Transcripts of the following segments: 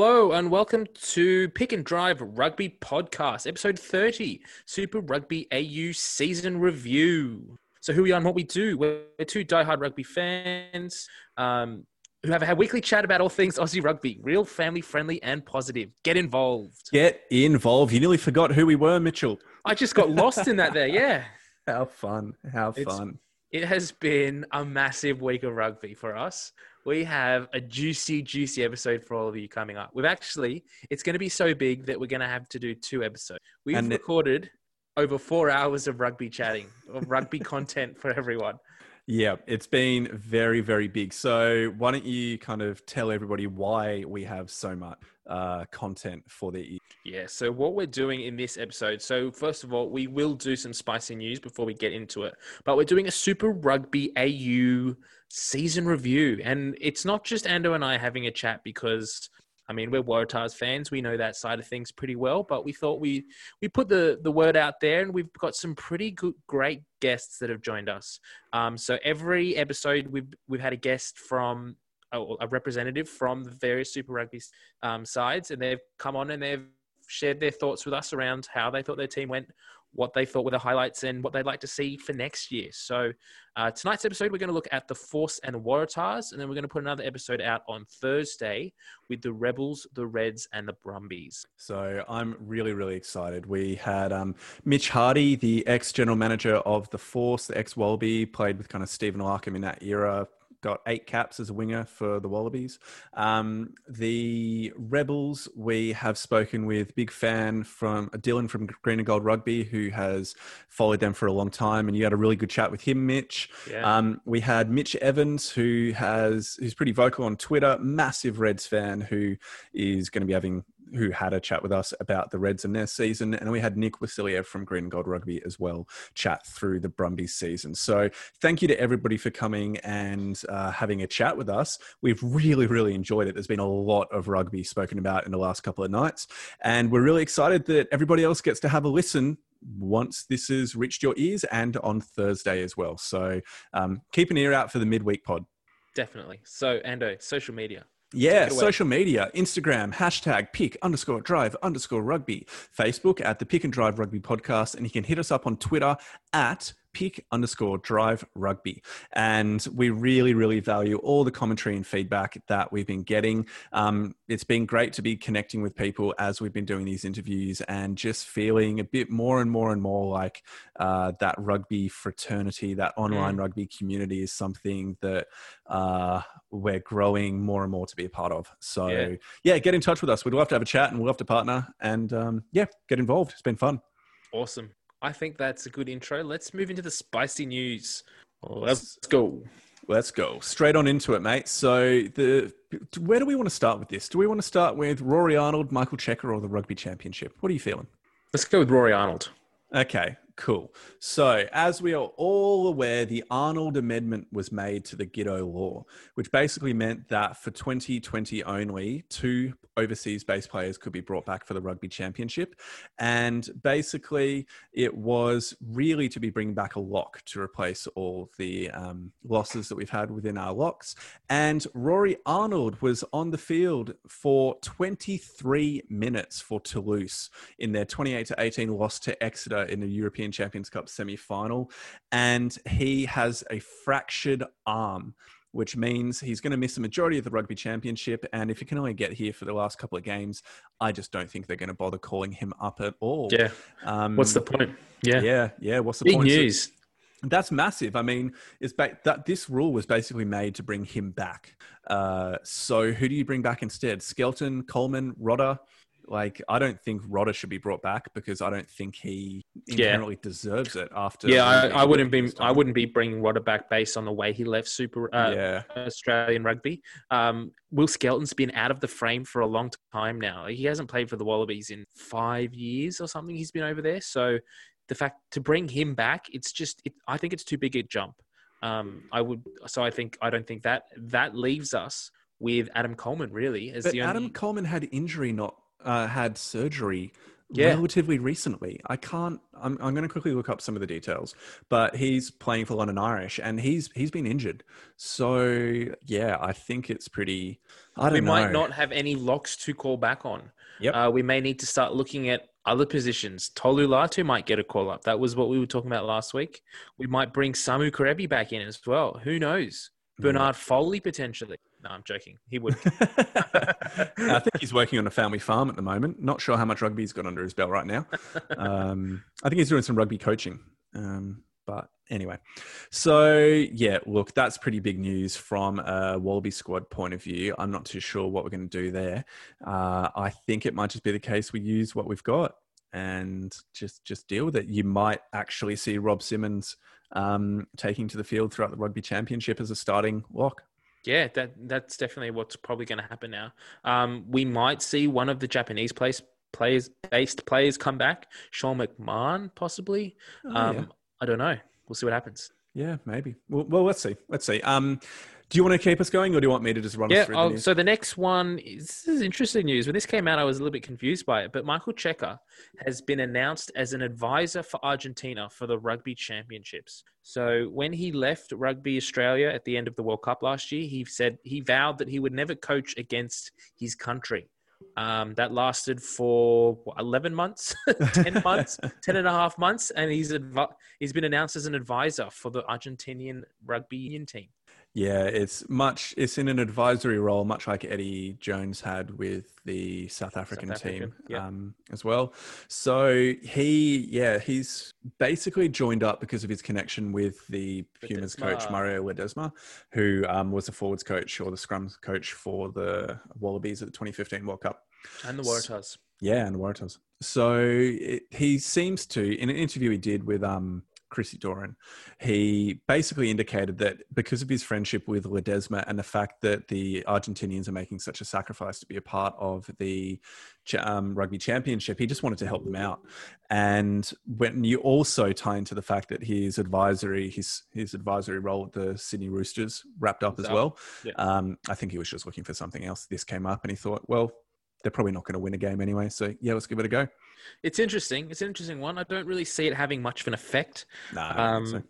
Hello and welcome to Pick and Drive Rugby Podcast, episode 30, Super Rugby AU season review. So, who we are and what we do. We're two diehard rugby fans um, who have a weekly chat about all things Aussie rugby, real family friendly and positive. Get involved. Get involved. You nearly forgot who we were, Mitchell. I just got lost in that there, yeah. How fun. How It's- fun. It has been a massive week of rugby for us. We have a juicy, juicy episode for all of you coming up. We've actually, it's going to be so big that we're going to have to do two episodes. We've And it- recorded over four hours of rugby chatting, of rugby content for everyone. Yeah, it's been very, very big. So, why don't you kind of tell everybody why we have so much uh, content for the Yeah, so what we're doing in this episode, so first of all, we will do some spicy news before we get into it, but we're doing a Super Rugby AU season review. And it's not just Ando and I having a chat because, I mean, we're Waratahs fans. We know that side of things pretty well, but we thought we, we put the, the word out there and we've got some pretty good, great guests that have joined us. Um, so every episode, we've, we've had a guest from a, a representative from the various Super Rugby um, sides, and they've come on and they've shared their thoughts with us around how they thought their team went, what they thought were the highlights, and what they'd like to see for next year. So uh, tonight's episode, we're going to look at the Force and Waratahs, and then we're going to put another episode out on Thursday with the Rebels, the Reds, and the Brumbies. So, I'm really, really excited. We had um, Mitch Hardy, the ex general manager of the Force, the ex Wallaby, played with kind of Stephen Larkham in that era. Got eight caps as a winger for the Wallabies. Um, the Rebels, we have spoken with big fan from Dylan from Green and Gold Rugby, who has followed them for a long time, and you had a really good chat with him, Mitch. Yeah. Um, we had Mitch Evans, who has who's pretty vocal on Twitter, massive Reds fan, who is going to be having who had a chat with us about the Reds and their season, and we had Nick Wasiliev from Green and Gold Rugby as well chat through the Brumbies season. So thank you to everybody for coming and uh, having a chat with us. We've really, really enjoyed it. There's been a lot of rugby spoken about in the last couple of nights, and we're really excited that everybody else gets to have a listen once this has reached your ears and on Thursday as well. So um, keep an ear out for the midweek pod. Definitely. So, Ando, social media. Yeah, social media, Instagram, hashtag pick underscore drive underscore rugby, Facebook at the Pick and Drive Rugby Podcast, and you can hit us up on Twitter at pick underscore drive rugby. And we really, really value all the commentary and feedback that we've been getting. Um, it's been great to be connecting with people as we've been doing these interviews and just feeling a bit more and more and more like uh, that rugby fraternity, that online rugby community is something that uh, we're growing more and more to be a part of. So, Yeah. yeah, get in touch with us. We'd love to have a chat and we'd love to partner and um, yeah, get involved. It's been fun. Awesome. I think that's a good intro. Let's move into the spicy news. Let's go. Let's go straight on into it, mate. So, the where do we want to start with this? Do we want to start with Rory Arnold, Michael Cheika, or the Rugby Championship? What are you feeling? Let's go with Rory Arnold. Okay, cool. So, as we are all aware, the Arnold Amendment was made to the Giteau law, which basically meant that for 2020 only, two overseas based players could be brought back for the Rugby Championship. And basically, it was really to be bringing back a lock to replace all the um, losses that we've had within our locks. And Rory Arnold was on the field for 23 minutes for Toulouse in their 28 to 18 loss to Exeter in the European Champions Cup semi final. And he has a fractured arm. Which means he's going to miss the majority of the rugby championship. And if he can only get here for the last couple of games, I just don't think they're going to bother calling him up at all. Yeah. Um, What's the point? Yeah. yeah, yeah. What's the Big point? So- news. that's massive. I mean, it's ba- that this rule was basically made to bring him back. Uh, so who do you bring back instead? Skelton, Coleman, Rodda. Like, I don't think Rodda should be brought back because I don't think he Yeah. inherently deserves it. After Yeah, I, I wouldn't be. I wouldn't be bringing Rodda back based on the way he left Super uh, yeah, Australian rugby. Um, Will Skelton's been out of the frame for a long time now. He hasn't played for the Wallabies in five years or something. He's been over there. So the fact to bring him back, it's just. It, I think it's too big a jump. Um, I would. So I think I don't think that that leaves us with Adam Coleman really as but the only. Adam Coleman had injury, not uh, had surgery Yeah. relatively recently. I can't. I'm, I'm going to quickly look up some of the details, but he's playing for London Irish, and he's he's been injured. So yeah, I think it's pretty. I don't we know. might not have any locks to call back on. Yep. Uh, we may need to start looking at other positions. Tolu Latu might get a call up. That was what we were talking about last week. We might bring Samu Kerevi back in as well. Who knows? Bernard Foley potentially. No, I'm joking. He would. I think he's working on a family farm at the moment. Not sure how much rugby he's got under his belt right now. Um, I think he's doing some rugby coaching. Um, but anyway, so yeah, look, that's pretty big news from a Wallaby squad point of view. I'm not too sure what we're going to do there. Uh, I think it might just be the case we use what we've got and just just deal with it. You might actually see Rob Simmons um, taking to the field throughout the rugby championship as a starting lock. Yeah, that that's definitely what's probably going to happen now. Um, we might see one of the Japanese place, players based players come back. Sean McMahon, possibly. Oh, um, yeah. I don't know. We'll see what happens. Yeah, maybe. Well, well, let's see. Let's see. Um, do you want to keep us going, or do you want me to just run us Yeah. through the Oh, news? so the next one is, this is interesting news. When this came out, I was a little bit confused by it. But Michael Cheika has been announced as an advisor for Argentina for the Rugby Championships. So when he left Rugby Australia at the end of the World Cup last year, he said he vowed that he would never coach against his country. Um, that lasted for what, 11 months, 10 months, 10 and a half months. And he's, advi- he's been announced as an advisor for the Argentinian rugby union team. Yeah, it's much. It's in an advisory role, much like Eddie Jones had with the South African, African, team yeah. um, as well. So he, yeah, he's basically joined up because of his connection with the Pumas coach Mario Ledesma, who um, was the forwards coach or the scrums coach for the Wallabies at the 2015 World Cup. And the Waratahs. Yeah, and the Waratahs. So it, he seems to, in an interview he did with um, Christy Doran, he basically indicated that because of his friendship with Ledesma and the fact that the Argentinians are making such a sacrifice to be a part of the um, rugby championship, he just wanted to help them out. And when you also tie into the fact that his advisory, his his advisory role at the Sydney Roosters wrapped up as well, Yeah. um, I think he was just looking for something else. This came up, and he thought, well, they're probably not going to win a game anyway. So yeah, let's give it a go. It's interesting. It's an interesting one. I don't really see it having much of an effect. Nah, Um,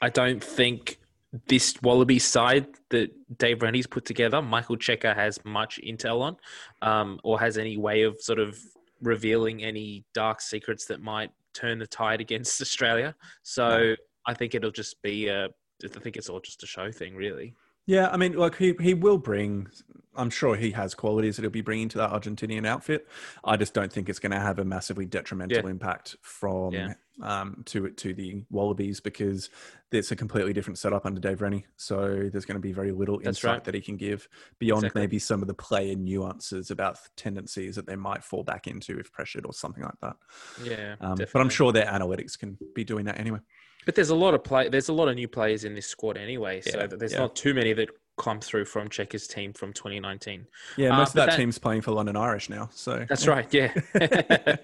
I don't think this Wallaby side that Dave Rennie's put together, Michael Cheika has much intel on, um, or has any way of sort of revealing any dark secrets that might turn the tide against Australia. So I think it'll just be a. I think it's all just a show thing, really. Yeah, I mean, like he he will bring. I'm sure he has qualities that he'll be bringing to that Argentinian outfit. I just don't think it's going to have a massively detrimental Yeah. impact from Yeah. um, to to the Wallabies because it's a completely different setup under Dave Rennie. So there's going to be very little That's insight right. that he can give beyond Exactly. maybe some of the player nuances about tendencies that they might fall back into if pressured or something like that. Yeah, Um, but I'm sure their analytics can be doing that anyway. But there's a lot of play. There's a lot of new players in this squad anyway, so Yeah, there's yeah. not too many that come through from Cheika's team from 2019. Yeah, Uh, most of that, that- team's playing for London Irish now. So That's yeah. right. Yeah,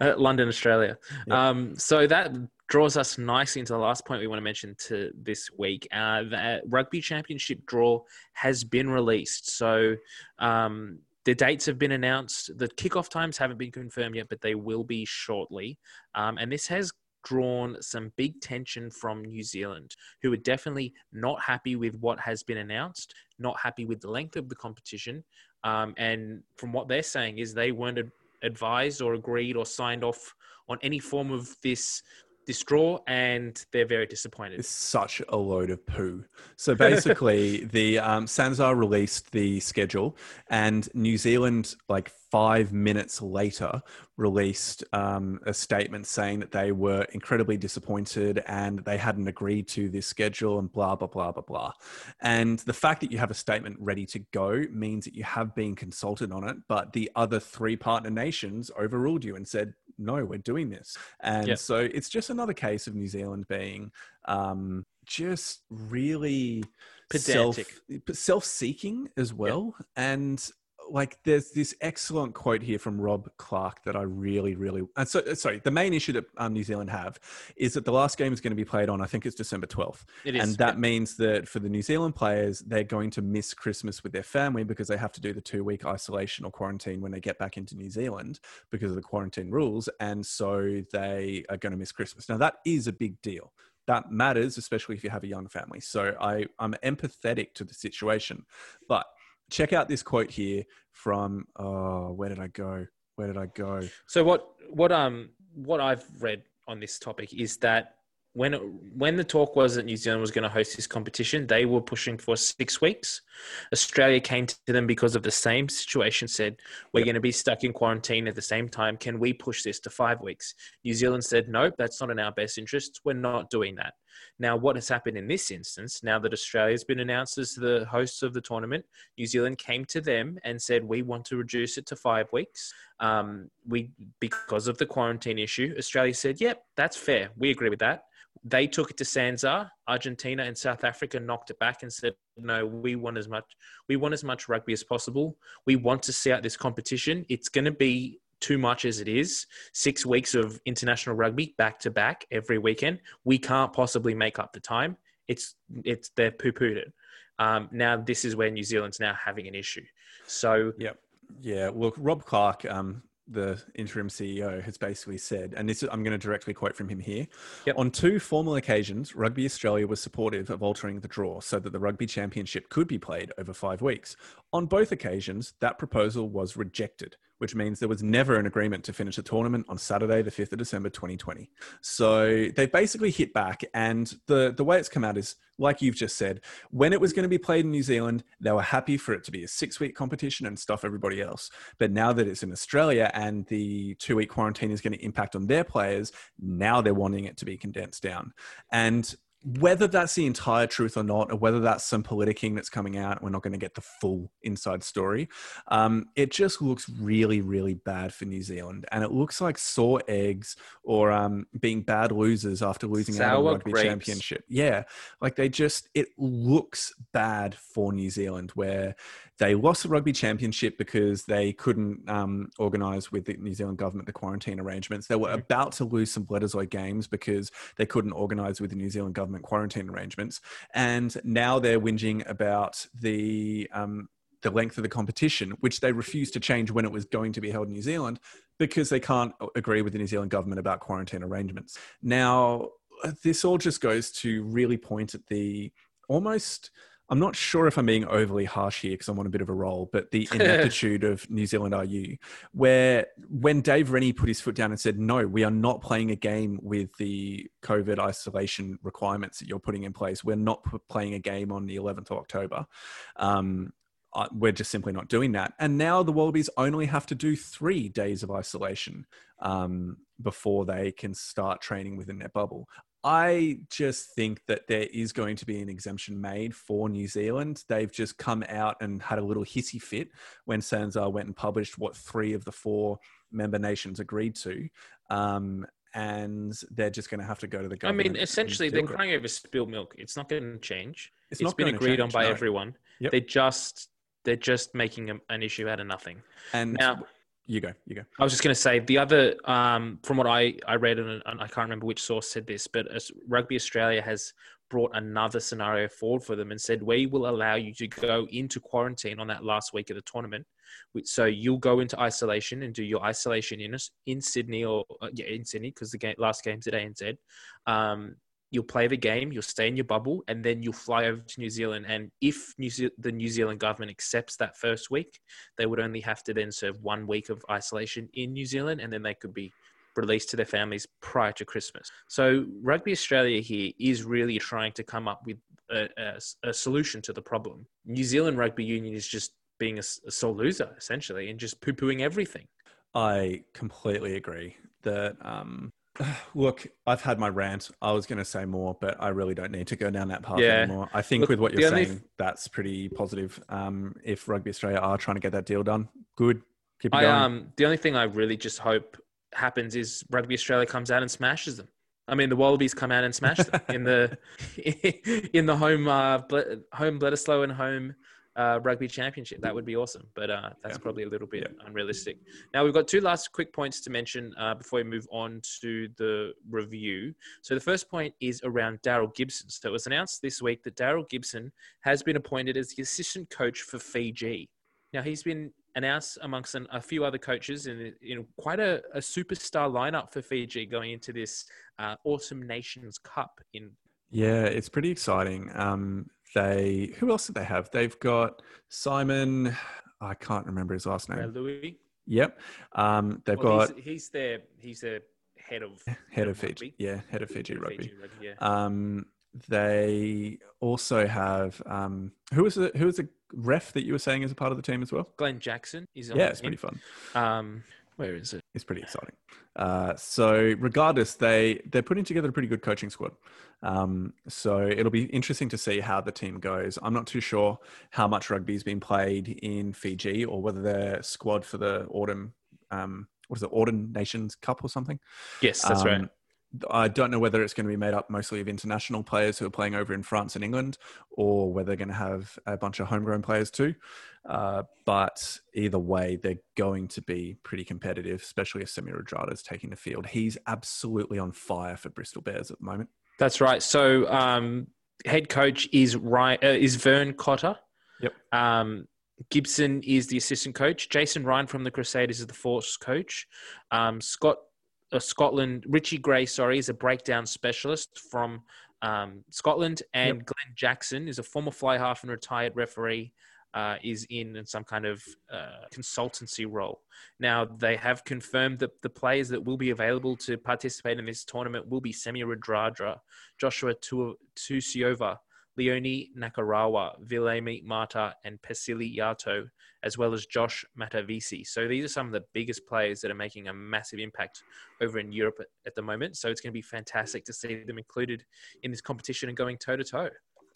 Uh, London, Australia. Um, so that draws us nicely into the last point we want to mention to this week. Uh, the rugby championship draw has been released. So um, the dates have been announced. The kickoff times haven't been confirmed yet, but they will be shortly. Um, and this has drawn some big tension from New Zealand, who are definitely not happy with what has been announced, not happy with the length of the competition. Um, and from what they're saying is they weren't advised or agreed or signed off on any form of this this draw, and they're very disappointed. It's such a load of poo. So basically, the um, Sanzar released the schedule, and New Zealand, like five minutes later, released um, a statement saying that they were incredibly disappointed and they hadn't agreed to this schedule and blah blah blah blah blah. And the fact that you have a statement ready to go means that you have been consulted on it, but the other three partner nations overruled you and said, "No, we're doing this." And Yep. so it's just another case of New Zealand being um, just really self Pedantic. self-seeking as well. And like there's this excellent quote here from Rob Clarke that I really, really. And so, sorry, the main issue that um, New Zealand have is that the last game is going to be played on, I think it's December 12th. It is. And that means that for the New Zealand players, they're going to miss Christmas with their family because they have to do the two week isolation or quarantine when they get back into New Zealand because of the quarantine rules. And so they are going to miss Christmas. Now, that is a big deal that matters, especially if you have a young family. So I, I'm empathetic to the situation. But check out this quote here from oh, where did I go? Where did I go? So what what um what I've read on this topic is that when it, when the talk was that New Zealand was going to host this competition, they were pushing for six weeks. Australia came to them because of the same situation. Said we're yep. going to be stuck in quarantine at the same time. Can we push this to five weeks? New Zealand said no, that's not in our best interests. We're not doing that. Now, what has happened in this instance? Now that Australia has been announced as the hosts of the tournament, New Zealand came to them and said we want to reduce it to five weeks. Um, we because of the quarantine issue. Australia said, "Yep, that's fair. We agree with that." They took it to SANZAAR. Argentina and South Africa knocked it back and said, "No, we want as much. We want as much rugby as possible. We want to see out this competition. It's going to be too much as it is. Six weeks of international rugby back to back every weekend. We can't possibly make up the time. It's it's they're poo pooed it. Um, now this is where New Zealand's now having an issue. So yeah, yeah. Look, Rob Clarke, um, the interim CEO, has basically said, and this I'm going to directly quote from him here. Yep. On two formal occasions, Rugby Australia was supportive of altering the draw so that the Rugby Championship could be played over five weeks. On both occasions, that proposal was rejected, which means there was never an agreement to finish the tournament on Saturday, the 5th of December 2020. So they basically hit back, and the, the way it's come out is like you've just said, when it was going to be played in New Zealand, they were happy for it to be a six week competition and stuff everybody else. But now that it's in Australia and the two week quarantine is going to impact on their players, now they're wanting it to be condensed down. And whether that's the entire truth or not, or whether that's some politicking that's coming out, we're not going to get the full inside story. Um, it just looks really, really bad for New Zealand, and it looks like sore eggs or um, being bad losers after losing Sour out of the rugby grapes. championship. Yeah, like they just it looks bad for New Zealand, where they lost the rugby championship because they couldn't um, organise with the New Zealand government the quarantine arrangements. They were mm-hmm. about to lose some Bledisloe games because they couldn't organise with the New Zealand government quarantine arrangements, and now they're whinging about the um, the length of the competition, which they refused to change when it was going to be held in New Zealand because they can't agree with the New Zealand government about quarantine arrangements. Now, this all just goes to really point at the almost I'm not sure if I'm being overly harsh here because I'm on a bit of a roll, but the ineptitude of New Zealand RU, where when Dave Rennie put his foot down and said, no, we are not playing a game with the COVID isolation requirements that you're putting in place. We're not playing a game on the 11th of October. Um, we're just simply not doing that. And now the Wallabies only have to do three days of isolation um, before they can start training within their bubble. I just think that there is going to be an exemption made for New Zealand. They've just come out and had a little hissy fit when SANZAAR went and published what three of the four member nations agreed to. Um, and they're just going to have to go to the government. I mean, essentially, they're crying over spilled milk. It's not going to change. It's, it's been agreed change, on by no. everyone. Yep. They're just they're just making a, an issue out of nothing. And now, you go. You go. I was just going to say the other, um, from what I, I read, and, I can't remember which source said this, but Rugby Australia has brought another scenario forward for them and said, we will allow you to go into quarantine on that last week of the tournament. So you'll go into isolation and do your isolation in, in Sydney or, uh, yeah, in Sydney, because the game, last game's at ANZ. Um, you'll play the game, you'll stay in your bubble, and then you'll fly over to New Zealand. And if New Ze- the New Zealand government accepts that first week, they would only have to then serve one week of isolation in New Zealand, and then they could be released to their families prior to Christmas. So Rugby Australia here is really trying to come up with a, a, a solution to the problem. New Zealand Rugby Union is just being a, a sole loser essentially and just poo-pooing everything. I completely agree that um, Look, I've had my rant. I was going to say more, but I really don't need to go down that path yeah. anymore. I think Look, with what you're saying, f- that's pretty positive. Um, if Rugby Australia are trying to get that deal done, good. Keep it I, going. Um, the only thing I really just hope happens is Rugby Australia comes out and smashes them. I mean, the Wallabies come out and smash them in the in the home uh, home Bledisloe and home uh, rugby championship. That would be awesome, but uh, that's Yeah. probably a little bit Yeah. unrealistic. Now we've got two last quick points to mention uh, before we move on to the review. So the first point is around Daryl Gibson. So it was announced this week that Daryl Gibson has been appointed as the assistant coach for Fiji. Now he's been announced amongst an, a few other coaches in, in quite a, a superstar lineup for Fiji going into this uh, Autumn Nations Cup in Yeah, it's pretty exciting. Um, they who else did they have? They've got Simon. I can't remember his last name. Louis. Yep. Um, they've Well, got he's, he's their he's their head of head of rugby. Fiji. Yeah, head of Fiji Fiji rugby. yeah. Um, they also have um, who was the who was the ref that you were saying is a part of the team as well? Glenn Jackson is on Yeah, it's pretty fun. Um, where is it? It's pretty exciting. Uh, so regardless, they they're putting together a pretty good coaching squad. Um, so it'll be interesting to see how the team goes. I'm not too sure how much rugby is being played in Fiji or whether their squad for the autumn um, what is it autumn nations cup or something Yes, that's right. I don't know whether it's going to be made up mostly of international players who are playing over in France and England, or whether they're going to have a bunch of homegrown players too. Uh, but either way, they're going to be pretty competitive, especially if Semi Radradra is taking the field. He's absolutely on fire for Bristol Bears at the moment. That's right. So um, head coach is Ryan, uh, is Vern Cotter. Yep. Um, Gibson is the assistant coach. Jason Ryan from the Crusaders is the force coach. Um, Scott uh, Scotland Richie Gray, sorry, is a breakdown specialist from um, Scotland, and Glenn Jackson is a former fly half and retired referee. Uh, is in some kind of uh, consultancy role. Now, they have confirmed that the players that will be available to participate in this tournament will be Semi Radradra, Joshua Tu- Tuisova, Leone Nakarawa, Viliame Mata, and Peceli Yato, as well as Josh Matavesi. So these are some of the biggest players that are making a massive impact over in Europe at, the moment. So it's going to be fantastic to see them included in this competition and going toe to toe.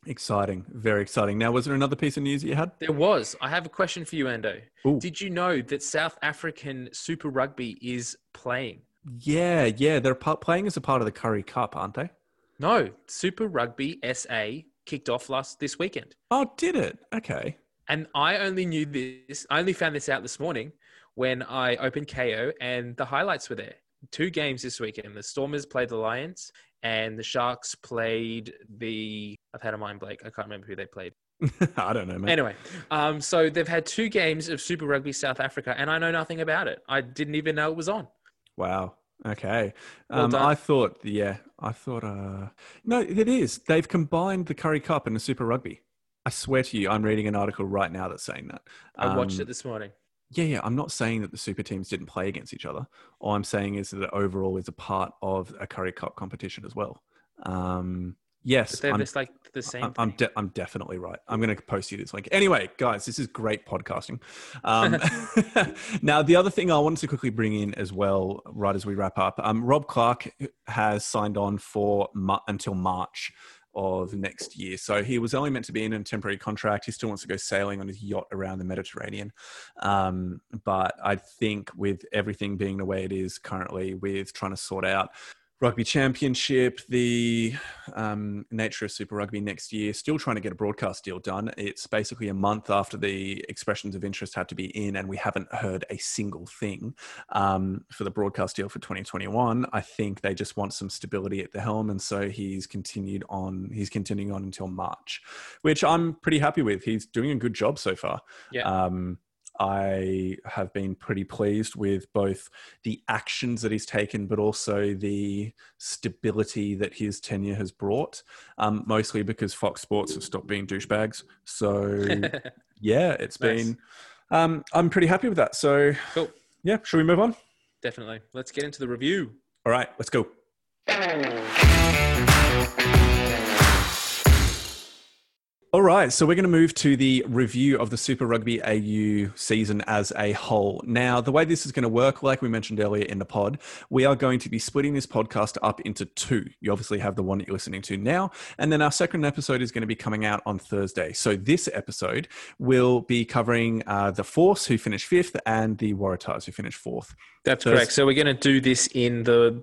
Exciting, very exciting. Now, was there another piece of news that you had? There was. I have a question for you, Ando. Ooh. Did you know that South African Super Rugby is playing? Yeah, yeah, they're playing as a part of the Currie Cup, aren't they? No, Super Rugby SA kicked off last this weekend. Oh, did it? Okay. And I only knew this, I only found this out this morning when I opened KO and the highlights were there. Two games this weekend. The Stormers played the Lions and the Sharks played the. I've had a mind blank. I can't remember who they played. I don't know, man. Anyway, um, so they've had two games of Super Rugby South Africa and I know nothing about it. I didn't even know it was on. Wow. Okay. Um, done. I thought, yeah, I thought, uh, no, it is. They've combined the Currie Cup and the Super Rugby. I swear to you, I'm reading an article right now that's saying that. I watched Um, it this morning. Yeah, yeah. I'm not saying that the super teams didn't play against each other. All I'm saying is that it overall is a part of a Currie Cup competition as well. Um, yes, But they're I'm, just like the same. I'm, I'm, de- I'm definitely right. I'm going to post you this link. Anyway, guys, this is great podcasting. Um, now, the other thing I wanted to quickly bring in as well, right as we wrap up, um, Rob Clarke has signed on for ma- until March of next year. So he was only meant to be in a temporary contract. He still wants to go sailing on his yacht around the Mediterranean. Um, but I think with everything being the way it is currently, with trying to sort out rugby championship, the um, nature of Super Rugby next year, still trying to get a broadcast deal done. It's basically a month after the expressions of interest had to be in, and we haven't heard a single thing um, for the broadcast deal for 2021. I think they just want some stability at the helm, and so he's continued on. He's continuing on until March, which I'm pretty happy with. He's doing a good job so far. Yeah. Um, I have been pretty pleased with both the actions that he's taken, but also the stability that his tenure has brought. Um, mostly because Fox Sports have stopped being douchebags. So yeah, it's Nice. been. Um, I'm pretty happy with that. So cool. yeah, should we move on? Definitely. Let's get into the review. All right, let's go. All right, so we're going to move to the review of the Super Rugby AU season as a whole. Now, the way this is going to work, like we mentioned earlier in the pod, we are going to be splitting this podcast up into two. You obviously have the one that you're listening to now, and then our second episode is going to be coming out on Thursday. So this episode will be covering uh, the Force, who finished fifth, and the Waratahs, who finished fourth. That's correct. So we're going to do this in the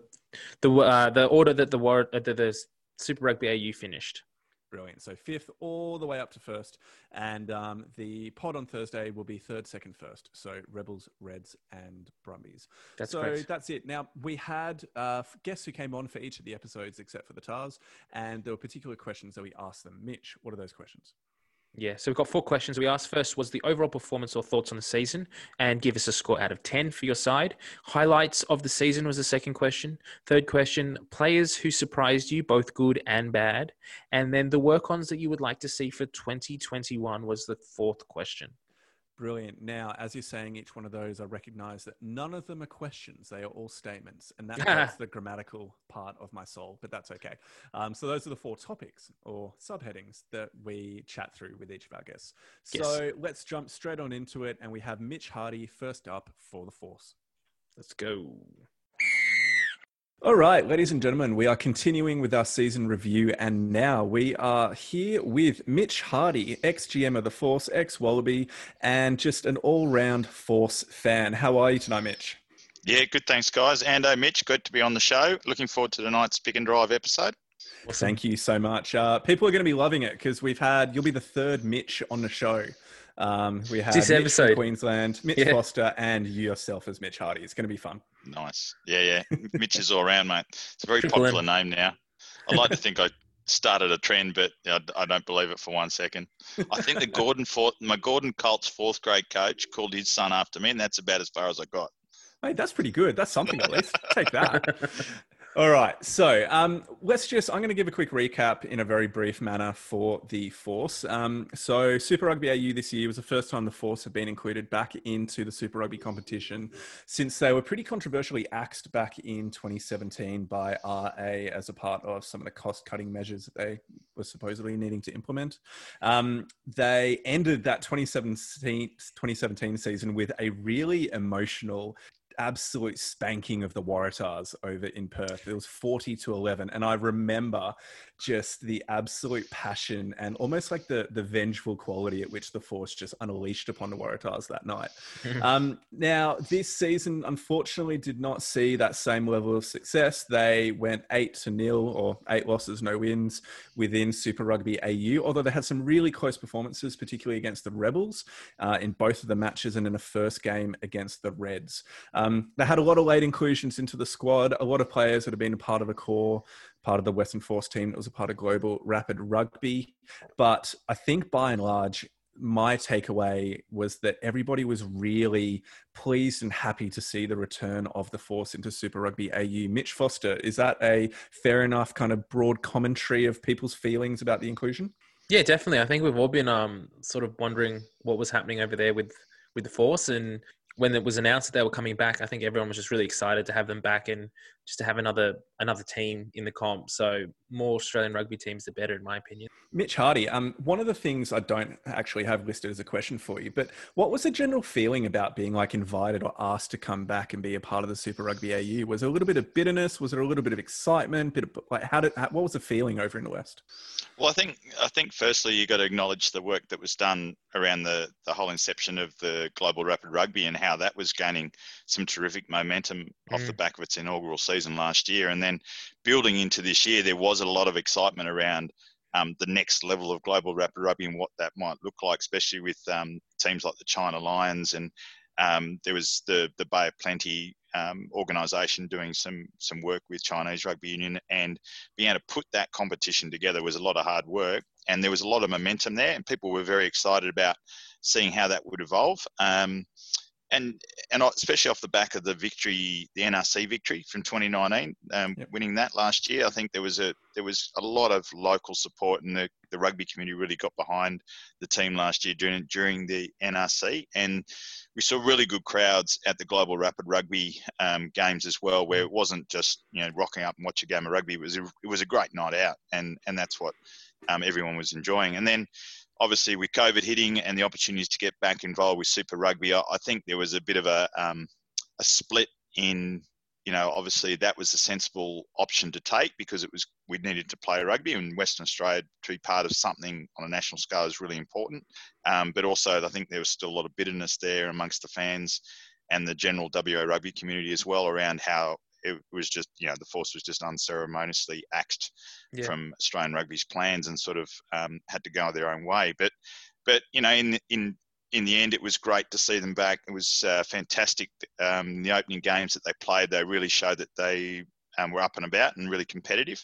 the uh, the order that the war uh, the, the Super Rugby AU finished. Brilliant. So fifth all the way up to first. And um, the pod on Thursday will be third, second, first. So Rebels, Reds, and Brumbies. That's so great. that's it. Now, we had uh, guests who came on for each of the episodes except for the Tahs. And there were particular questions that we asked them. Mitch, what are those questions? Yeah, so we've got four questions. We asked first was the overall performance or thoughts on the season, and give us a score out of 10 for your side. Highlights of the season was the second question. Third question, players who surprised you, both good and bad. And then the work ons that you would like to see for 2021 was the fourth question. Brilliant. Now, as you're saying each one of those, I recognize that none of them are questions. They are all statements. And that hurts the grammatical part of my soul, but that's okay. Um, so, those are the four topics or subheadings that we chat through with each of our guests. Yes. So, let's jump straight on into it. And we have Mitch Hardy first up for the Force. Let's go. All right, ladies and gentlemen, we are continuing with our season review, and now we are here with Mitch Hardy, ex GM of the Force, ex Wallaby, and just an all round Force fan. How are you tonight, Mitch? Yeah, good. Thanks, guys. Ando, Mitch, good to be on the show. Looking forward to tonight's pick and drive episode. Awesome. Thank you so much. Uh, people are going to be loving it because we've had, you'll be the third Mitch on the show. Um, we have This Mitch episode. from Queensland, Mitch Yeah. Foster, and yourself as Mitch Hardy. It's going to be fun. Nice. Yeah, yeah. Mitch is all around, mate. It's a very Triple M. popular name now. I like to think I started a trend, but I, I don't believe it for one second. I think the Gordon fourth, my Gordon Colts fourth grade coach called his son after me, and that's about as far as I got. Mate, that's pretty good. That's something at least. Take that. All right. So um, let's just, I'm going to give a quick recap in a very brief manner for the Force. Um, so, Super Rugby AU this year was the first time the Force have been included back into the Super Rugby competition since they were pretty controversially axed back in 2017 by RA as a part of some of the cost cutting measures that they were supposedly needing to implement. Um, they ended that 2017, 2017 season with a really emotional absolute spanking of the Waratahs over in Perth. It was 40 to 11. And I remember just the absolute passion and almost like the, the vengeful quality at which the Force just unleashed upon the Waratahs that night. um, now, this season, unfortunately, did not see that same level of success. They went 8 to nil or eight losses, no wins within Super Rugby AU, although they had some really close performances, particularly against the Rebels uh, in both of the matches and in the first game against the Reds. Um, they had a lot of late inclusions into the squad, a lot of players that have been a part of a core, part of the Western Force team that was a part of Global Rapid Rugby. But I think by and large, my takeaway was that everybody was really pleased and happy to see the return of the force into Super Rugby AU. Mitch Foster, is that a fair enough kind of broad commentary of people's feelings about the inclusion? Yeah, definitely. I think we've all been um, sort of wondering what was happening over there with with the Force, and when it was announced that they were coming back, I think everyone was just really excited to have them back and just to have another another team in the comp. So more Australian rugby teams, the better, in my opinion. Mitch Hardy, um, one of the things I don't actually have listed as a question for you, but what was the general feeling about being like invited or asked to come back and be a part of the Super Rugby AU? Was there a little bit of bitterness? Was there a little bit of excitement? Bit of, like how did how, what was the feeling over in the West? Well, I think I think firstly you got to acknowledge the work that was done around the the whole inception of the global rapid rugby and how that was gaining some terrific momentum off the back of its inaugural season last year, and then building into this year, there was a lot of excitement around um, the next level of global rapid rugby and what that might look like, especially with um, teams like the China Lions and um, there was the the Bay of Plenty um, organisation doing some some work with Chinese Rugby Union, and being able to put that competition together was a lot of hard work, and there was a lot of momentum there, and people were very excited about seeing how that would evolve. Um, and and especially off the back of the victory, the NRC victory from 2019, um, Yep. winning that last year, I think there was a there was a lot of local support, and the, the rugby community really got behind the team last year during during the NRC, and we saw really good crowds at the Global Rapid Rugby um, games as well, where it wasn't just you know rocking up and watch a game of rugby. It was a, it was a great night out, and and that's what um, everyone was enjoying. And then obviously with COVID hitting and the opportunities to get back involved with Super Rugby, I, think there was a bit of a um, a split in you know obviously that was a sensible option to take because it was we needed to play rugby and Western Australia to be part of something on a national scale is really important. Um, but also I think there was still a lot of bitterness there amongst the fans and the general WA rugby community as well around how it was just you know the force was just unceremoniously axed Yeah. from Australian rugby's plans and sort of um, had to go their own way. But but you know in in in the end, it was great to see them back. It was uh, fantastic. Um, the opening games that they played, they really showed that they um, were up and about and really competitive.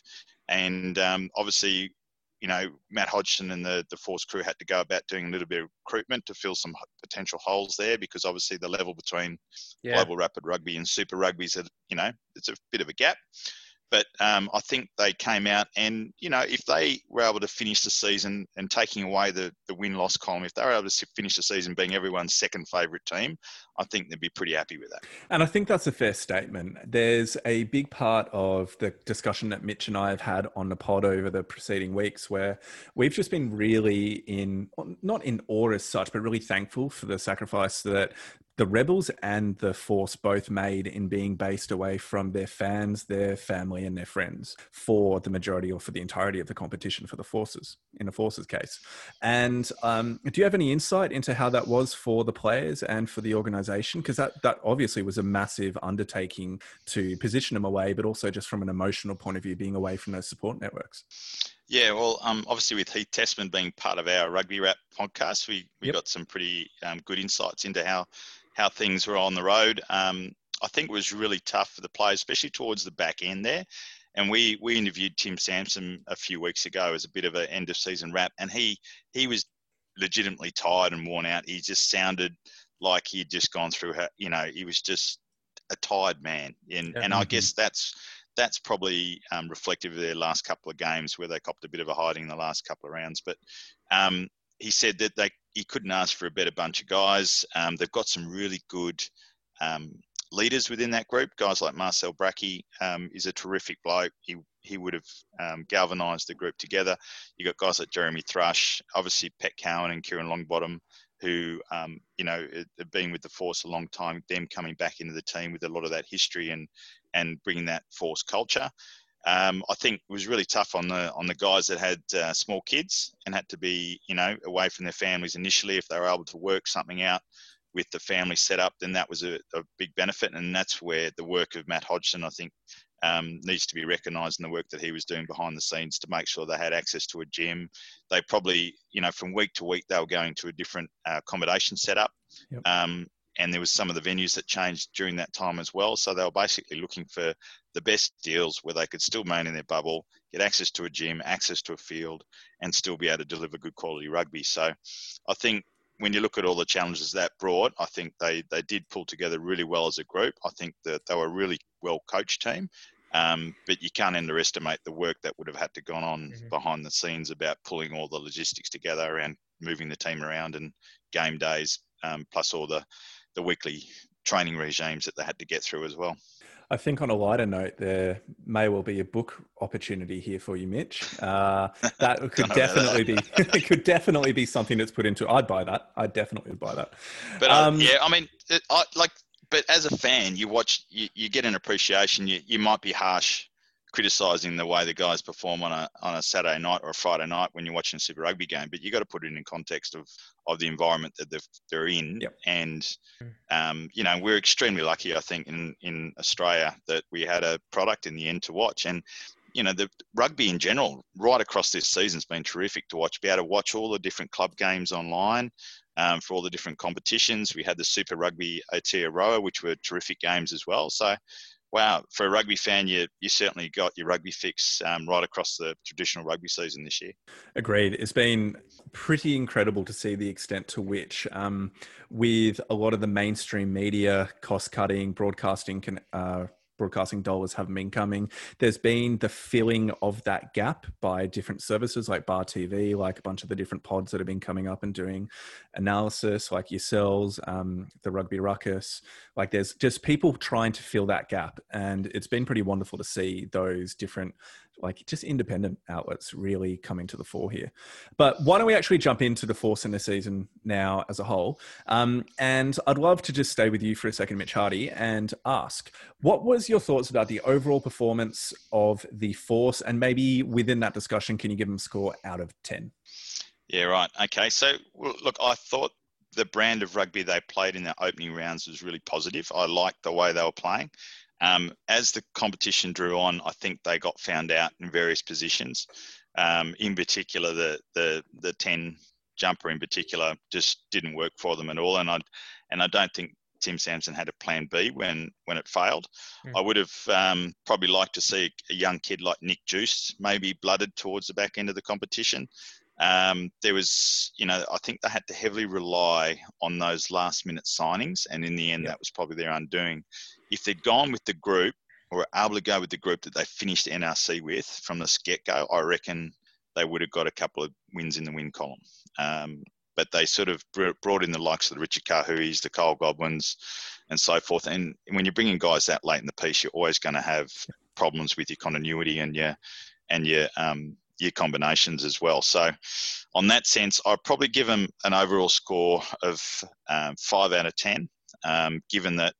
And um, obviously, you know, Matt Hodgson and the, the Force crew had to go about doing a little bit of recruitment to fill some potential holes there because obviously the level between Yeah. global rapid rugby and super rugby is, a, you know, it's a bit of a gap. But um, I think they came out and, you know, if they were able to finish the season and taking away the, the win loss column, if they were able to finish the season being everyone's second favourite team, I think they'd be pretty happy with that. And I think that's a fair statement. There's a big part of the discussion that Mitch and I have had on the pod over the preceding weeks where we've just been really in, not in awe as such, but really thankful for the sacrifice that the Rebels and the Force both made in being based away from their fans, their family, and their friends for the majority or for the entirety of the competition for the Forces, in the Forces case. And um, do you have any insight into how that was for the players and for the organization? Because that, that obviously was a massive undertaking to position them away, but also just from an emotional point of view, being away from those support networks. Yeah, well, um, obviously with Heath Tessmann being part of our Rugby Wrap podcast, we, we Yep. got some pretty um, good insights into how how things were on the road. Um, I think it was really tough for the players, especially towards the back end there. And we we interviewed Tim Sampson a few weeks ago as a bit of an end of season wrap, and he he was legitimately tired and worn out. He just sounded like he'd just gone through, you know, he was just a tired man. And and I guess that's that's probably um, reflective of their last couple of games where they copped a bit of a hiding in the last couple of rounds. But um, he said that they he couldn't ask for a better bunch of guys. Um, they've got some really good um, leaders within that group. Guys like Marcel Brache um, is a terrific bloke. He he would have um, galvanised the group together. You got guys like Jeremy Thrush, obviously Pek Cowan and Kieran Longbottom, who um, you know have been with the force a long time. Them coming back into the team with a lot of that history and and bringing that force culture. Um, I think it was really tough on the on the guys that had uh, small kids and had to be you know away from their families initially. If they were able to work something out with the family setup, then that was a, a big benefit, and that's where the work of Matt Hodgson, I think, um, needs to be recognised in the work that he was doing behind the scenes to make sure they had access to a gym. They probably, you know, from week to week, they were going to a different uh, accommodation setup. Yep. Um, and there was some of the venues that changed during that time as well. So they were basically looking for the best deals where they could still maintain their bubble, get access to a gym, access to a field, and still be able to deliver good quality rugby. So I think when you look at all the challenges that brought, I think they, they did pull together really well as a group. I think that they were a really well coached team. Um, but you can't underestimate the work that would have had to gone on Mhm. behind the scenes about pulling all the logistics together and moving the team around and game days, um, plus all the, the weekly training regimes that they had to get through as well. I think on a lighter note, there may well be a book opportunity here for you, Mitch. Uh, that could definitely be it could definitely be something that's put into. I'd buy that. I definitely would buy that. But uh, Um, yeah, I mean, it, I, like, but as a fan, you watch, you, you get an appreciation. You, you might be harsh criticizing the way the guys perform on a on a Saturday night or a Friday night when you're watching a Super Rugby game, but you've got to put it in context of of the environment that they're in. Yep. And um, you know, we're extremely lucky, I think, in in Australia that we had a product in the end to watch and. You know, the rugby in general, right across this season, has been terrific to watch. Be able to watch all the different club games online, um, for all the different competitions. We had the Super Rugby Aotearoa, which were terrific games as well. So, wow, for a rugby fan, you you certainly got your rugby fix um, right across the traditional rugby season this year. Agreed. It's been pretty incredible to see the extent to which, um, with a lot of the mainstream media cost cutting, broadcasting can. Uh, broadcasting dollars haven't been coming. There's been the filling of that gap by different services like Bar TV, like a bunch of the different pods that have been coming up and doing analysis, like yourselves, um, the Rugby Ruckus. Like there's just people trying to fill that gap, and it's been pretty wonderful to see those different like just independent outlets really coming to the fore here. But why don't we actually jump into the force in the season now as a whole? Um, and I'd love to just stay with you for a second, Mitch Hardy, and ask what was your thoughts about the overall performance of the force, and maybe within that discussion, can you give them a score out of ten? Yeah, right. Okay, so look, I thought the brand of rugby they played in their opening rounds was really positive. I liked the way they were playing. Um, as the competition drew on, I think they got found out in various positions. Um, in particular, the the the ten jumper in particular just didn't work for them at all, and I and I don't think Tim Sampson had a plan B when when it failed. Mm. I would have um, probably liked to see a young kid like Nick Juice maybe blooded towards the back end of the competition. Um, there was, you know, I think they had to heavily rely on those last minute signings, and in the end, that was probably their undoing. If they'd gone with the group or were able to go with the group that they finished NRC with from the get go, I reckon they would have got a couple of wins in the win column. Um, but they sort of brought in the likes of the Richard Kahuis, the Kyle Godwins, and so forth. And when you're bringing guys that late in the piece, you're always going to have problems with your continuity and your and your um, your combinations as well. So, on that sense, I'd probably give them an overall score of um, five out of ten, um, given that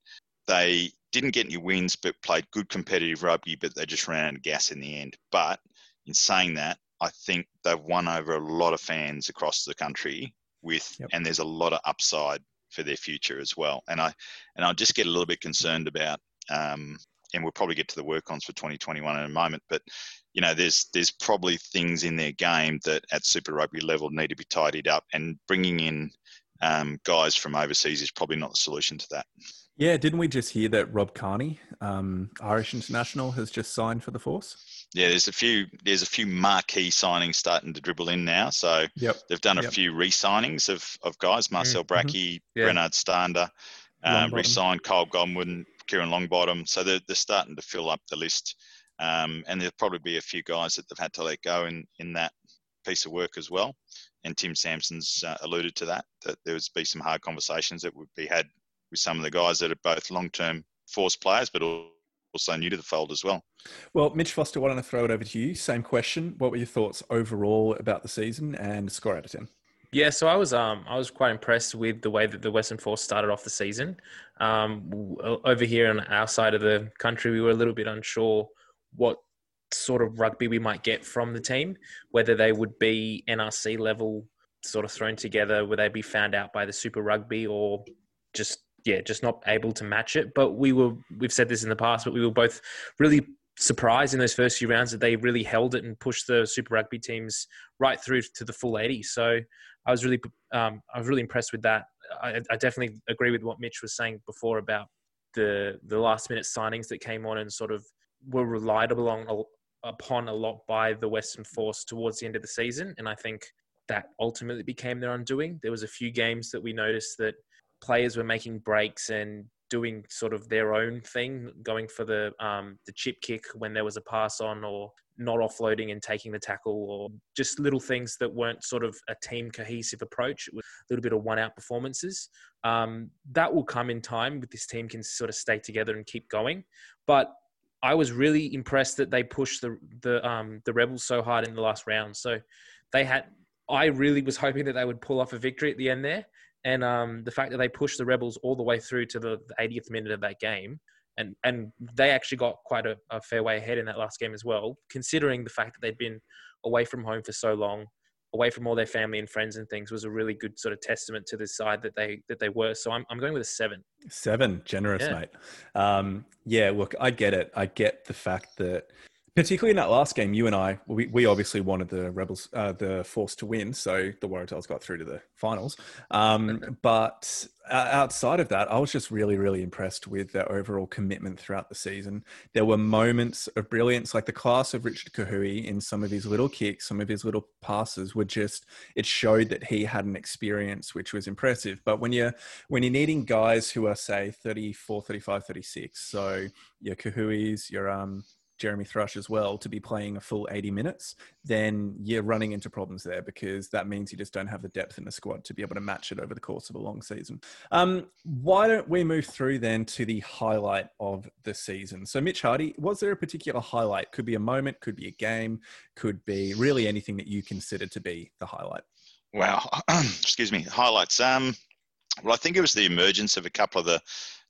they didn't get any wins but played good competitive rugby, but they just ran out of gas in the end. But in saying that, I think they've won over a lot of fans across the country with, yep. and there's a lot of upside for their future as well. And I, and I just get a little bit concerned about, um, and we'll probably get to the work ons for 2021 in a moment, but you know, there's there's probably things in their game that at Super Rugby level need to be tidied up, and bringing in um, guys from overseas is probably not the solution to that. Yeah, didn't we just hear that Rob Kearney, um, Irish international, has just signed for the Force? Yeah, there's a few there's a few marquee signings starting to dribble in now. So yep. they've done a yep. few re-signings of, of guys, Marcel mm-hmm. Brache, yeah. Brynard Stander, um, re-signed Kyle Godwin, Kieran Longbottom. So they're, they're starting to fill up the list. Um, and there'll probably be a few guys that they've had to let go in, in that piece of work as well. And Tim Sampson's uh, alluded to that, that there would be some hard conversations that would be had with some of the guys that are both long-term force players, but also new to the fold as well. Well, Mitch Foster, why don't I throw it over to you? Same question. What were your thoughts overall about the season and score out of 10? Yeah, so I was um I was quite impressed with the way that the Western Force started off the season. Um, over here on our side of the country, we were a little bit unsure what sort of rugby we might get from the team, whether they would be NRC level sort of thrown together, would they be found out by the Super Rugby or just yeah, just not able to match it. But we were we've said this in the past, but we were both really surprised in those first few rounds that they really held it and pushed the Super Rugby teams right through to the full 80. So I was really um, I was really impressed with that. I, I definitely agree with what Mitch was saying before about the the last minute signings that came on and sort of were relied upon, upon a lot by the Western Force towards the end of the season, and I think that ultimately became their undoing. There was a few games that we noticed that players were making breaks and doing sort of their own thing, going for the um, the chip kick when there was a pass on, or not offloading and taking the tackle, or just little things that weren't sort of a team cohesive approach. It was a little bit of one out performances. Um, that will come in time. But this team can sort of stay together and keep going. But I was really impressed that they pushed the the um, the rebels so hard in the last round. So they had. I really was hoping that they would pull off a victory at the end there, and um, the fact that they pushed the rebels all the way through to the, the 80th minute of that game, and and they actually got quite a, a fair way ahead in that last game as well, considering the fact that they'd been away from home for so long away from all their family and friends and things was a really good sort of testament to the side that they that they were. So I'm I'm going with a seven. Seven, generous, yeah. mate. Um, yeah, look, I get it. I get the fact that particularly in that last game, you and I, we, we obviously wanted the Rebels, uh, the Force to win, so the Waratahs got through to the finals. Um, but outside of that, I was just really, really impressed with their overall commitment throughout the season. There were moments of brilliance, like the class of Richard Kahui in some of his little kicks, some of his little passes were just, it showed that he had an experience which was impressive. But when you're, when you're needing guys who are, say, 34, 35, 36, so your Kahuis, your, um, Jeremy Thrush as well to be playing a full 80 minutes, then you're running into problems there because that means you just don't have the depth in the squad to be able to match it over the course of a long season. Um, why don't we move through then to the highlight of the season? So, Mitch Hardy, was there a particular highlight? Could be a moment, could be a game, could be really anything that you consider to be the highlight. Wow, excuse me, highlights. Um, well, I think it was the emergence of a couple of the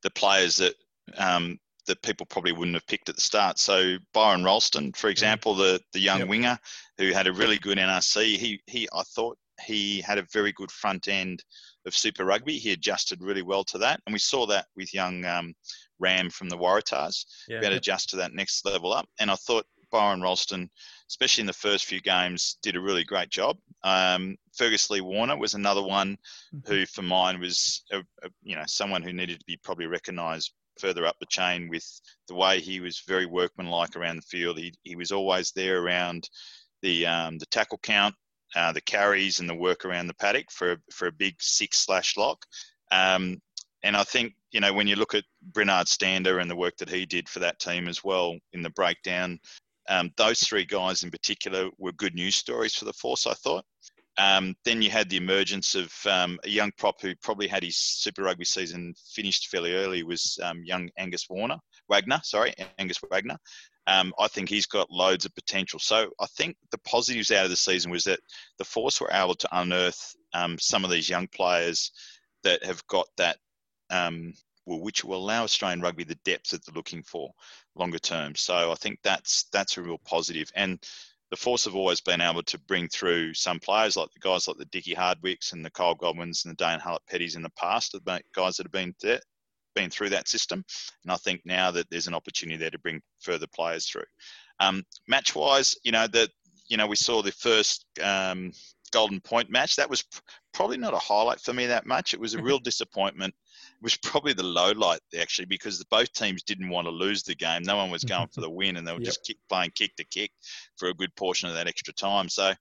the players that um, that people probably wouldn't have picked at the start. So Byron Ralston, for example, the the young yep. winger who had a really good NRC, he he I thought he had a very good front end of Super Rugby. He adjusted really well to that, and we saw that with young um, Ramm from the Waratahs. Yeah. We had to adjust to that next level up, and I thought Byron Ralston, especially in the first few games, did a really great job. Um, Fergus Lee Warner was another one mm-hmm. who, for mine, was a, a, you know someone who needed to be probably recognised further up the chain with the way he was very workmanlike around the field. He, he was always there around the um, the tackle count, uh, the carries, and the work around the paddock for for a big six slash lock. Um, and I think you know when you look at Brynard Stander and the work that he did for that team as well in the breakdown, um, those three guys in particular were good news stories for the force. I thought. Um, then you had the emergence of um, a young prop who probably had his Super Rugby season finished fairly early. Was um, young Angus Warner Wagner? Sorry, Angus Wagner. Um, I think he's got loads of potential. So I think the positives out of the season was that the Force were able to unearth um, some of these young players that have got that, um, well, which will allow Australian rugby the depth that they're looking for longer term. So I think that's that's a real positive. And the Force have always been able to bring through some players like the guys like the Dickie Hardwicks and the Kyle Godwins and the Dane Haylett Petties in the past, the guys that have been there, been through that system. And I think now that there's an opportunity there to bring further players through. Um, match wise, you know, that you know, we saw the first um, Golden Point match. That was probably not a highlight for me that much. It was a real disappointment was probably the low light actually because both teams didn't want to lose the game. No one was going for the win, and they were yep. just kick, playing kick to kick for a good portion of that extra time. So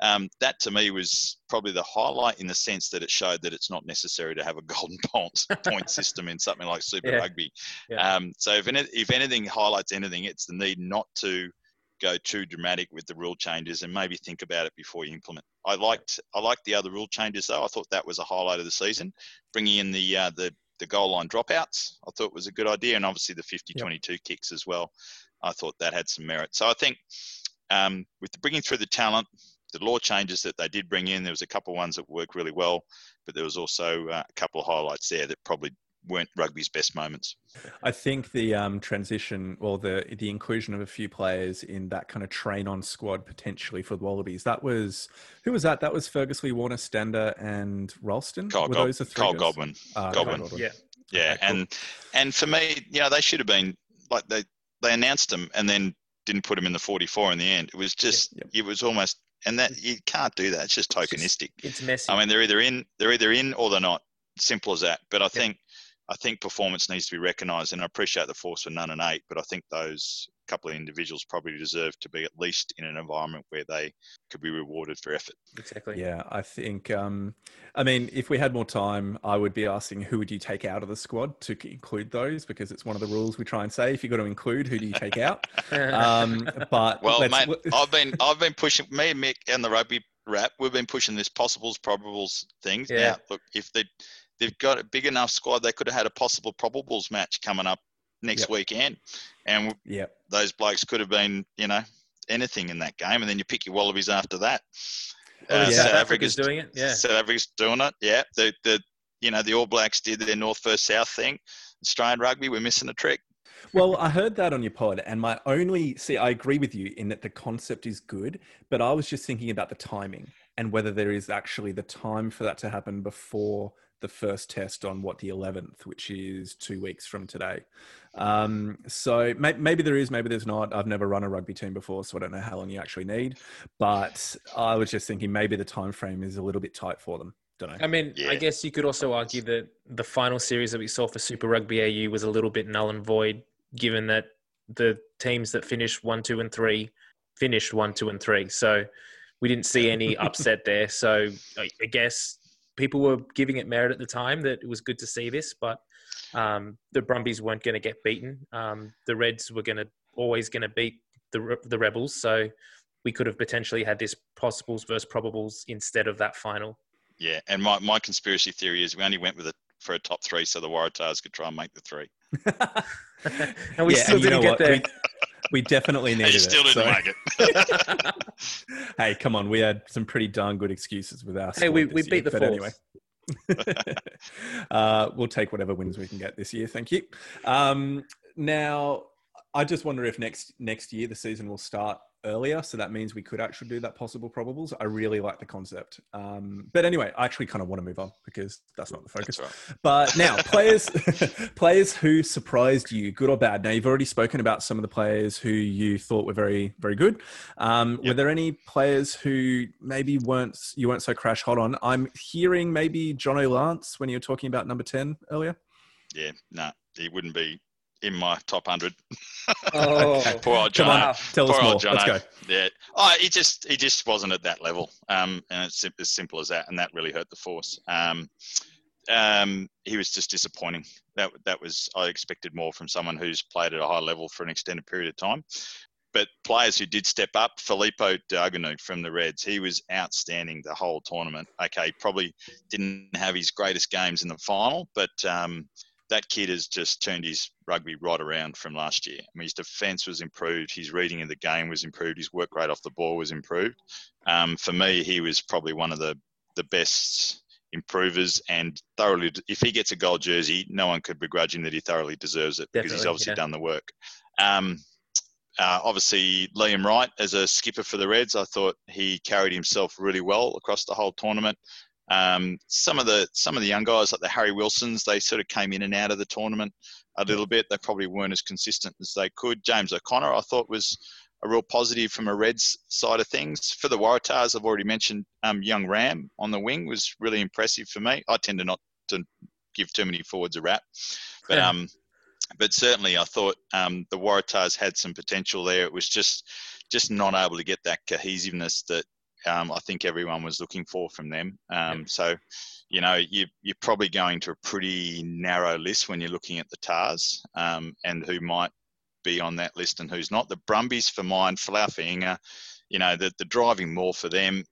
um, that to me was probably the highlight in the sense that it showed that it's not necessary to have a golden point, point system in something like Super yeah. Rugby. Yeah. Um, so if, any, if anything highlights anything, it's the need not to go too dramatic with the rule changes and maybe think about it before you implement. I liked I liked the other rule changes though. I thought that was a highlight of the season, bringing in the uh, the the goal line dropouts. I thought was a good idea, and obviously the 50-22 yep. kicks as well. I thought that had some merit. So I think um, with the bringing through the talent, the law changes that they did bring in, there was a couple of ones that worked really well, but there was also uh, a couple of highlights there that probably weren't rugby's best moments. I think the um, transition or the the inclusion of a few players in that kind of train on squad potentially for the Wallabies. That was who was that? That was Fergus Lee Warner, Stander, and Ralston. Kyle, Were those the three Kyle Godwin. Uh, Godwin. Godwin. Yeah. Yeah, okay, and cool. and for me, you know, they should have been like they they announced them and then didn't put them in the 44 in the end. It was just yeah, yeah. it was almost and that you can't do that. It's just tokenistic. It's, just, it's messy. I mean, they're either in they're either in or they're not. Simple as that. But I think I think performance needs to be recognised, and I appreciate the force for none and eight, but I think those couple of individuals probably deserve to be at least in an environment where they could be rewarded for effort. Exactly. Yeah, I think. Um, I mean, if we had more time, I would be asking who would you take out of the squad to include those because it's one of the rules we try and say. If you've got to include, who do you take out? um, but well, mate, I've been I've been pushing me and Mick and the rugby rap. We've been pushing this possibles probables things. Yeah. Now, look, if they they've got a big enough squad, they could have had a possible probables match coming up next yep. weekend, and yep. those blokes could have been, you know, anything in that game, and then you pick your Wallabies after that. Oh, uh, yeah. South, South Africa's doing it. Yeah, South Africa's doing it. Yeah, the the you know the All Blacks did their North first South thing. Australian rugby, we're missing a trick. well, I heard that on your pod, and my only see, I agree with you in that the concept is good, but I was just thinking about the timing and whether there is actually the time for that to happen before the first test on what the 11th, which is two weeks from today. Um, so may- maybe there is, maybe there's not. I've never run a rugby team before, so I don't know how long you actually need. But I was just thinking maybe the time frame is a little bit tight for them. Don't know. I mean, yeah. I guess you could also argue that the final series that we saw for Super Rugby AU was a little bit null and void, given that the teams that finished one, two, and three finished one, two, and three. So we didn't see any upset there. So I, I guess people were giving it merit at the time that it was good to see this, but um, the Brumbies weren't going to get beaten. Um, the Reds were going to always going to beat the the Rebels, so we could have potentially had this possibles versus probables instead of that final. Yeah, and my, my conspiracy theory is we only went with it for a top three so the Waratahs could try and make the three. and we yeah, still and didn't get what? there. We, we definitely needed it. still didn't so. make it. hey, come on. We had some pretty darn good excuses with us. Hey, we, we beat year, the but anyway. uh, we'll take whatever wins we can get this year. Thank you. Um, now, I just wonder if next next year the season will start earlier, so that means we could actually do that possible probables. I really like the concept. Um, but anyway, I actually kind of want to move on because that's not the focus. Right. But now, players, players who surprised you, good or bad. Now, you've already spoken about some of the players who you thought were very, very good. Um, Yep. Were there any players who maybe weren't you weren't so crash hot on? I'm hearing maybe Jono Lance when you were talking about number ten earlier. Yeah, no, he wouldn't be in my top hundred. Oh, Poor old John. on, tell us more. Let's go. Yeah. Oh, he just he just wasn't at that level. Um, and it's as simple as that, and that really hurt the force. Um, um, he was just disappointing. That that was I expected more from someone who's played at a high level for an extended period of time. But players who did step up, Filipo Daugunu from the Reds, he was outstanding the whole tournament. Okay, probably didn't have his greatest games in the final, but um, that kid has just turned his rugby right around from last year. I mean, his defence was improved, his reading of the game was improved, his work rate off the ball was improved. Um, for me, he was probably one of the the best improvers and thoroughly. If he gets a gold jersey, no one could begrudge him that he thoroughly deserves it because he's obviously yeah. done the work. Um, uh, obviously, Liam Wright as a skipper for the Reds, I thought he carried himself really well across the whole tournament. Um, some of the some of the young guys like the Harry Wilsons, they sort of came in and out of the tournament a little bit. They probably weren't as consistent as they could. James O'Connor, I thought was a real positive from a Reds side of things. For the Waratahs, I've already mentioned um, young Ramm on the wing was really impressive for me. I tend to not to give too many forwards a rap, but Yeah. um, but certainly I thought um, the Waratahs had some potential there. It was just just not able to get that cohesiveness that um, I think everyone was looking for from them. Um, So, you know, you, you're probably going to a pretty narrow list when you're looking at the Tahs um, and who might be on that list and who's not. The Brumbies for mine, Folau Fainga'a, you know, the, the driving maul for them,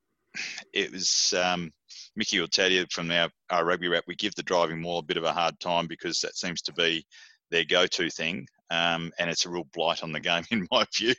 it was um, Mickey will tell you from our, our rugby rep, we give the driving maul a bit of a hard time because that seems to be their go-to thing, um, and it's a real blight on the game in my view.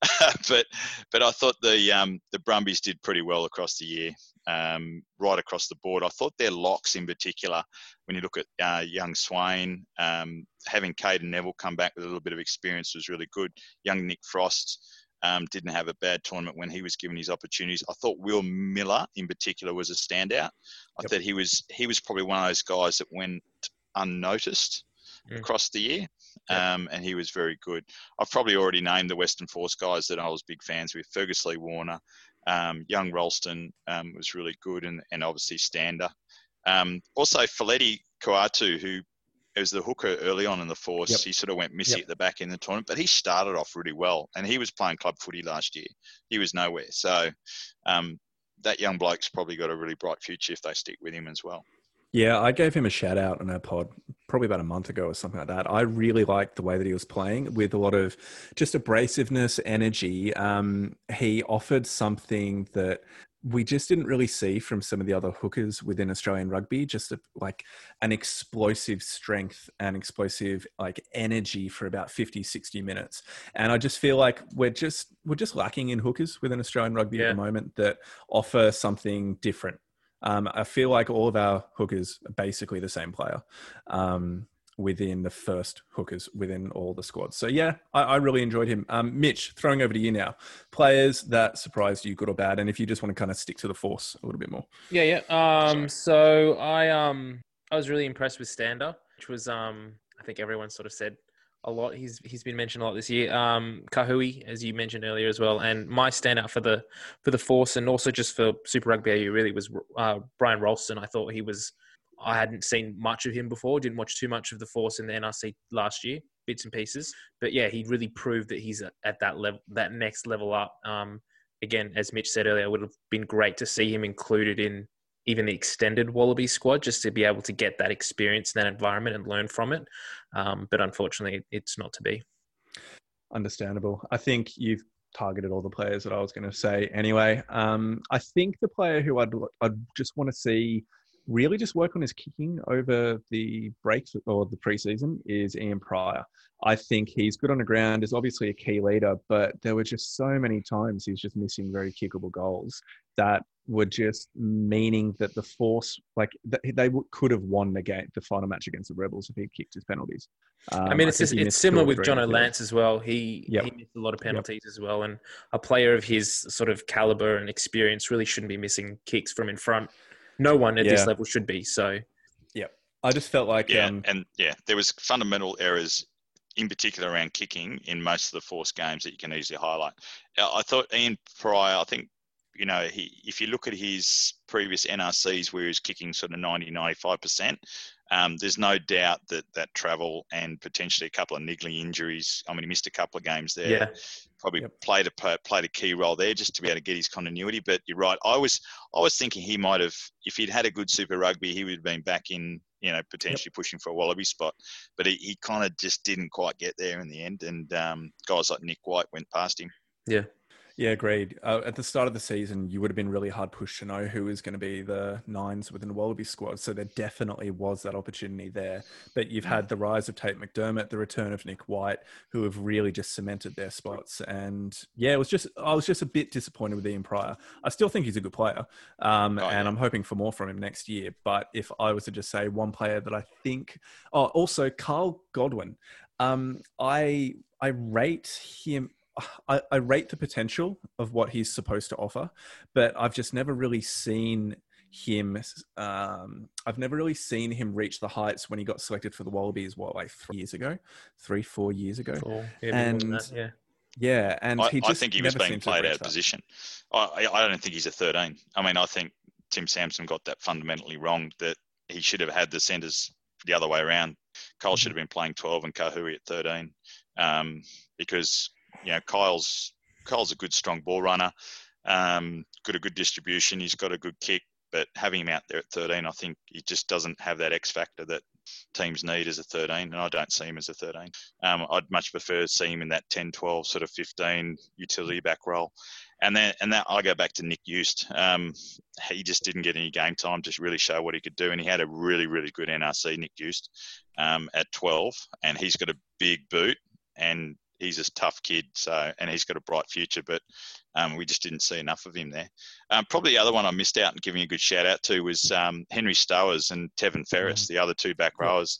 but but I thought the um, the Brumbies did pretty well across the year, um, right across the board. I thought their locks in particular, when you look at uh, young Swain, um, having Cadeyrn Neville come back with a little bit of experience was really good. Young Nick Frost. Um, didn't have a bad tournament when he was given his opportunities. I thought Will Miller, in particular, was a standout. I Yep. thought he was he was probably one of those guys that went unnoticed Mm. across the year, um, and he was very good. I've probably already named the Western Force guys that I was big fans with. Fergus Lee Warner, um, young Ralston um, was really good, and, and obviously Stander. Um, also, Feleti Kaitu'u, who was the hooker early on in the force, Yep. he sort of went missy Yep. at the back end of the tournament, but he started off really well, and he was playing club footy last year. He was nowhere, so um, that young bloke's probably got a really bright future if they stick with him as well. Yeah, I gave him a shout out on our pod probably about a month ago or something like that. I really liked the way that he was playing with a lot of just abrasiveness, energy. Um, he offered something that we just didn't really see from some of the other hookers within Australian rugby, just a, like an explosive strength and explosive like energy for about 50, 60 minutes. And I just feel like we're just we're just lacking in hookers within Australian rugby Yeah. at the moment that offer something different. Um, I feel like all of our hookers are basically the same player um, within the first hookers within all the squads. So yeah, I, I really enjoyed him. Um, Mitch, throwing over to you now. Players that surprised you, good or bad, and if you just want to kind of stick to the force a little bit more. Yeah, yeah. Um, so I um I was really impressed with Stander, which was um I think everyone sort of said a lot. He's he's been mentioned a lot this year. Um, Kahui, as you mentioned earlier as well, and my standout for the for the force and also just for Super Rugby AU really was uh, Byron Ralston. I thought he was. I hadn't seen much of him before. Didn't watch too much of the force in the NRC last year, bits and pieces. But yeah, he really proved that he's at that level, that next level up. Um, again, as Mitch said earlier, it would have been great to see him included in even the extended Wallaby squad just to be able to get that experience in that environment and learn from it. Um, but unfortunately, it's not to be. Understandable. I think you've targeted all the players that I was going to say anyway. Um, I think the player who I'd, I'd just want to see really just work on his kicking over the break or the preseason is Ian Prior. I think he's good on the ground, is obviously a key leader, but there were just so many times he's just missing very kickable goals that were just meaning that the force, like they could have won the game, the final match against the Rebels if he kicked his penalties. Um, I mean, it's, just, it's similar with Jono Lance as well. He, yep. he missed a lot of penalties yep. as well, and a player of his sort of caliber and experience really shouldn't be missing kicks from in front. No one at yeah. this level should be. So, yeah, I just felt like yeah, um, and yeah, there was fundamental errors in particular around kicking in most of the force games that you can easily highlight. I thought Ian Prior, I think you know, he, if you look at his previous NRCs where he's kicking sort of 90, 95%, um, there's no doubt that that travel and potentially a couple of niggling injuries. I mean, he missed a couple of games there. Yeah. Probably yep. played a played a key role there just to be able to get his continuity. But you're right. I was I was thinking he might have, if he'd had a good Super Rugby, he would have been back in, you know, potentially yep. pushing for a Wallaby spot. But he, he kind of just didn't quite get there in the end. And um, guys like Nick White went past him. Yeah. Yeah, agreed. Uh, at the start of the season, you would have been really hard pushed to know who was going to be the nines within the Wallaby squad. So there definitely was that opportunity there. But you've had the rise of Tate McDermott, the return of Nick White, who have really just cemented their spots. And yeah, it was just I was just a bit disappointed with Ian Prior. I still think he's a good player, um, oh, and I'm hoping for more from him next year. But if I was to just say one player that I think, oh, also Kyle Godwin. Um, I I rate him. I, I rate the potential of what he's supposed to offer, but I've just never really seen him. Um, I've never really seen him reach the heights when he got selected for the Wallabies. What, like three years ago, three, four years ago, four. Yeah, and that, yeah. Yeah, and I, he I think he was being played out of position. I, I don't think he's a 13. I mean, I think Tim Sampson got that fundamentally wrong. That he should have had the centres the other way around. Kyle should mm-hmm. have been playing 12 and Kahui at 13, um, because you know, Kyle's Kyle's a good, strong ball runner. Um, got a good distribution. He's got a good kick, but having him out there at 13, I think he just doesn't have that X factor that teams need as a 13, and I don't see him as a 13. Um, I'd much prefer see him in that 10, 12, sort of 15 utility back role. And then, and that I go back to Nick Jooste. Um, he just didn't get any game time to really show what he could do, and he had a really, really good NRC, Nick Jooste, um, at 12, and he's got a big boot, and he's a tough kid, so and he's got a bright future. But um, we just didn't see enough of him there. Um, probably the other one I missed out and giving a good shout out to was um, Henry Stowers and Tevin Ferris, mm-hmm. the other two back rowers.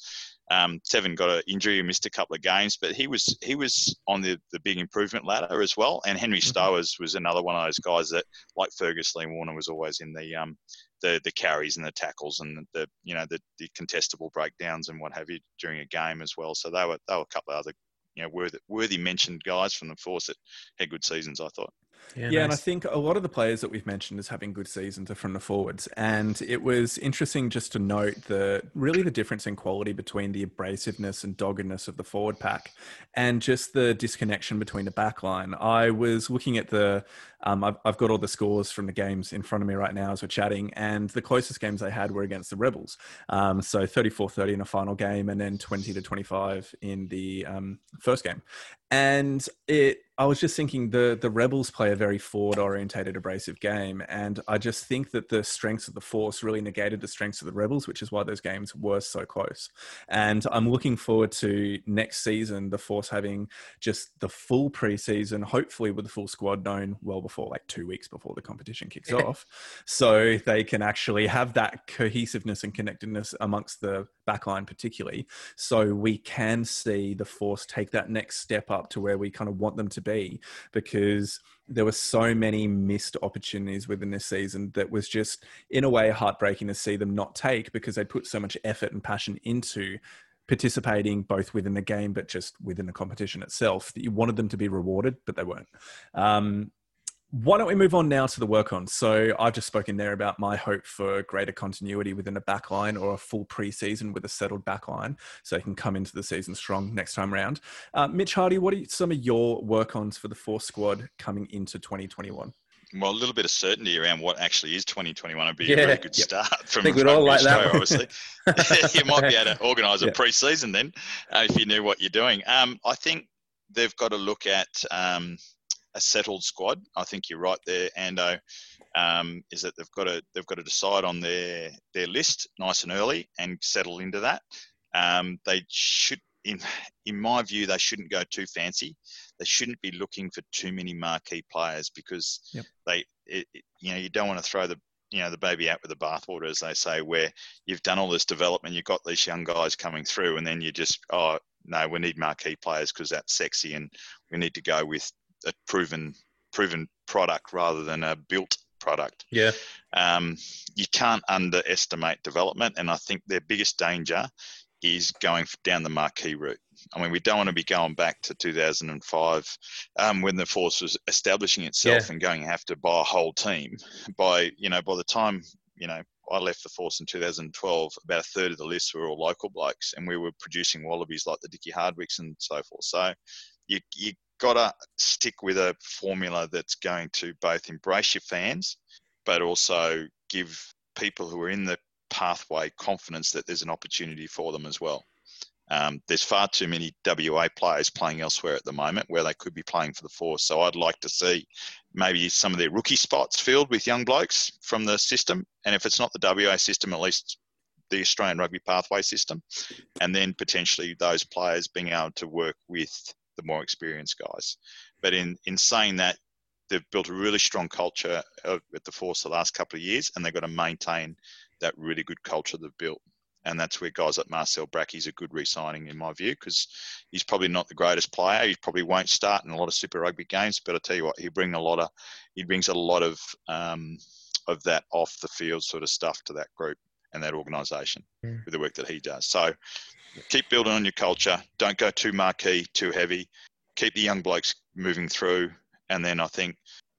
Um, Tevin got an injury, and missed a couple of games, but he was he was on the, the big improvement ladder as well. And Henry mm-hmm. Stowers was another one of those guys that, like Fergus Lee Warner, was always in the um, the the carries and the tackles and the you know the, the contestable breakdowns and what have you during a game as well. So they were they were a couple of other you know worthy, worthy mentioned guys from the force that had good seasons. I thought. Yeah, yeah nice. and I think a lot of the players that we've mentioned as having good seasons are from the forwards, and it was interesting just to note the really the difference in quality between the abrasiveness and doggedness of the forward pack, and just the disconnection between the back line. I was looking at the um, I've, I've, got all the scores from the games in front of me right now as we're chatting, and the closest games they had were against the Rebels. Um, so 34 30 in a final game, and then 20 to 25 in the um, first game. And it, I was just thinking the the Rebels play a very forward orientated, abrasive game, and I just think that the strengths of the Force really negated the strengths of the Rebels, which is why those games were so close. And I'm looking forward to next season, the Force having just the full preseason, hopefully with the full squad known well before like two weeks before the competition kicks off. So they can actually have that cohesiveness and connectedness amongst the backline, particularly. So we can see the force take that next step up to where we kind of want them to be because there were so many missed opportunities within this season that was just, in a way, heartbreaking to see them not take because they put so much effort and passion into participating both within the game but just within the competition itself that you wanted them to be rewarded but they weren't. Um, why don't we move on now to the work on? So I've just spoken there about my hope for greater continuity within a backline or a full preseason with a settled backline, so they can come into the season strong next time round. Uh, Mitch Hardy, what are some of your work ons for the Force squad coming into 2021? Well, a little bit of certainty around what actually is 2021 would be yeah. a really good yep. start from I think we'd all like that. obviously. you might be able to organise a yep. pre-season then uh, if you knew what you're doing. Um, I think they've got to look at um, a settled squad. I think you're right there, Ando. Um, is that they've got to they've got to decide on their their list nice and early and settle into that. Um, they should, in in my view, they shouldn't go too fancy. They shouldn't be looking for too many marquee players because Yep. they, it, it- you know, you don't want to throw the you know the baby out with the bathwater, as they say, where you've done all this development, you've got these young guys coming through, and then you just oh no, we need marquee players because that's sexy, and we need to go with a proven proven product rather than a built product Yeah. um, you can't underestimate development. And I think their biggest danger is going down the marquee route. I mean, we don't want to be going back to 2005 um, when the force was establishing itself Yeah. and going to have to buy a whole team. By you know, by the time you know I left the force in 2012, about a third of the list were all local blokes, and we were producing wallabies like the Dickie Hardwicks and so forth. So you you gotta stick with a formula that's going to both embrace your fans, but also give people who are in the pathway confidence that there's an opportunity for them as well. Um, there's far too many WA players playing elsewhere at the moment where they could be playing for the Force. So I'd like to see maybe some of their rookie spots filled with young blokes from the system. And if it's not the WA system, at least the Australian rugby pathway system. And then potentially those players being able to work with the more experienced guys. But in, in saying that, they've built a really strong culture at the Force the last couple of years, and they've got to maintain that really good culture they've built. And that's where guys like Marcel Bracky's a good re-signing in my view because he's probably not the greatest player. He probably won't start in a lot of Super Rugby games, but I tell you what, he bring a lot of he brings a lot of um, of that off the field sort of stuff to that group and that organisation with the work that he does. So keep building on your culture. Don't go too marquee, too heavy. Keep the young blokes moving through, and then I think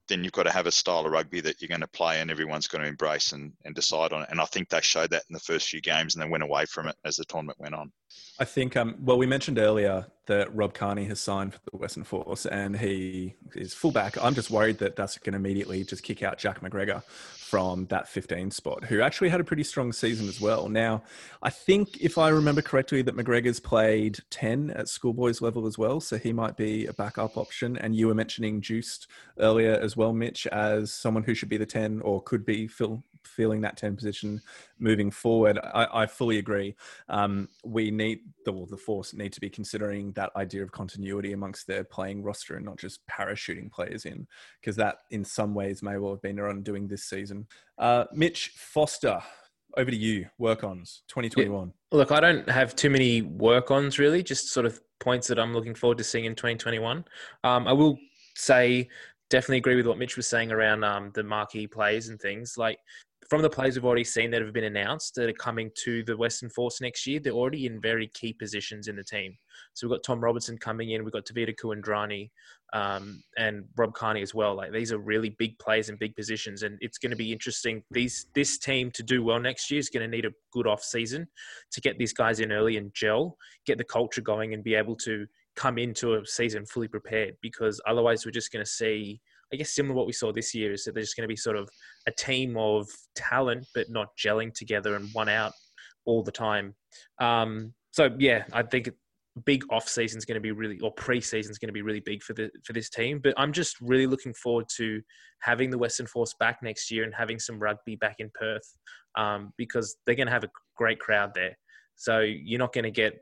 then you've got to have a style of rugby that you're going to play and everyone's going to embrace and, and decide on it. And I think they showed that in the first few games and they went away from it as the tournament went on. I think, um, well, we mentioned earlier that Rob Kearney has signed for the Western Force and he is fullback. I'm just worried that that's going to immediately just kick out Jack McGregor from that 15 spot, who actually had a pretty strong season as well. Now, I think if I remember correctly, that McGregor's played 10 at schoolboys level as well. So he might be a backup option. And you were mentioning Jooste earlier as well, Mitch, as someone who should be the 10 or could be fill, filling that 10 position moving forward. I, I fully agree. Um, we need the well, the force need to be considering that idea of continuity amongst their playing roster and not just parachuting players in, because that in some ways may well have been their undoing this season. Uh, Mitch Foster, over to you. Work ons 2021. Look, I don't have too many work ons really, just sort of points that I'm looking forward to seeing in 2021. Um, I will say, definitely agree with what Mitch was saying around um, the marquee plays and things. Like from the players we've already seen that have been announced that are coming to the Western Force next year, they're already in very key positions in the team. So we've got Tom Robertson coming in, we've got Tevita Kuridrani um, and Rob Kearney as well. Like these are really big players in big positions, and it's going to be interesting. These this team to do well next year is going to need a good off season to get these guys in early and gel, get the culture going, and be able to come into a season fully prepared. Because otherwise, we're just going to see. I guess similar to what we saw this year is that there's going to be sort of a team of talent, but not gelling together and one out all the time. Um, so yeah, I think big off season is going to be really, or pre season is going to be really big for the for this team. But I'm just really looking forward to having the Western Force back next year and having some rugby back in Perth um, because they're going to have a great crowd there. So you're not going to get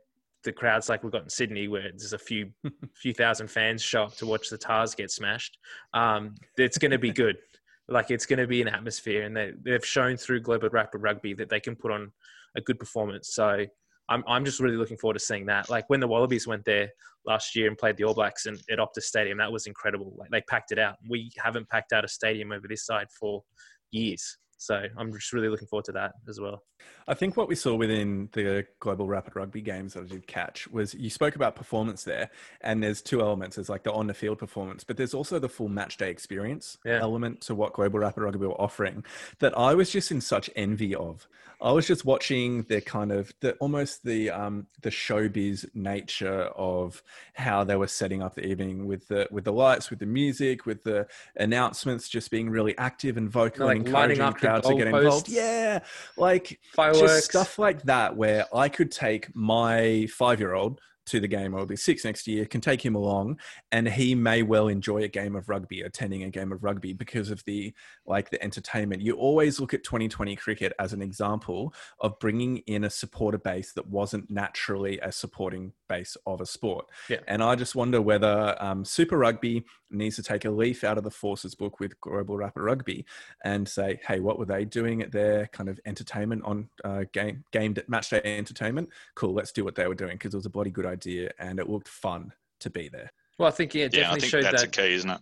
the crowds like we've got in Sydney, where there's a few few thousand fans show up to watch the Tahs get smashed. Um, it's going to be good. Like it's going to be an atmosphere, and they, they've shown through Global Rapid Rugby that they can put on a good performance. So I'm I'm just really looking forward to seeing that. Like when the Wallabies went there last year and played the All Blacks and at Optus Stadium, that was incredible. Like they packed it out. We haven't packed out a stadium over this side for years. So I'm just really looking forward to that as well. I think what we saw within the global rapid rugby games that I did catch was you spoke about performance there, and there's two elements. There's like the on the field performance, but there's also the full match day experience Yeah. element to what global rapid rugby were offering that I was just in such envy of. I was just watching the kind of the almost the um the showbiz nature of how they were setting up the evening with the with the lights, with the music, with the announcements just being really active and vocal Like and lighting encouraging up the crowds to get involved. Yeah. Like Fireworks. just stuff like that where I could take my five year old to the game or be six next year can take him along and he may well enjoy a game of rugby attending a game of rugby because of the like the entertainment. You always look at 2020 cricket as an example of bringing in a supporter base that wasn't naturally a supporting base of a sport. Yeah. and i just wonder whether um, super rugby needs to take a leaf out of the forces book with global rapid rugby and say hey what were they doing at their kind of entertainment on uh, game game match day entertainment? Cool let's do what they were doing because it was a bloody good idea and it looked fun to be there Well, I think yeah, it Yeah, I definitely think showed that's that a key, isn't it?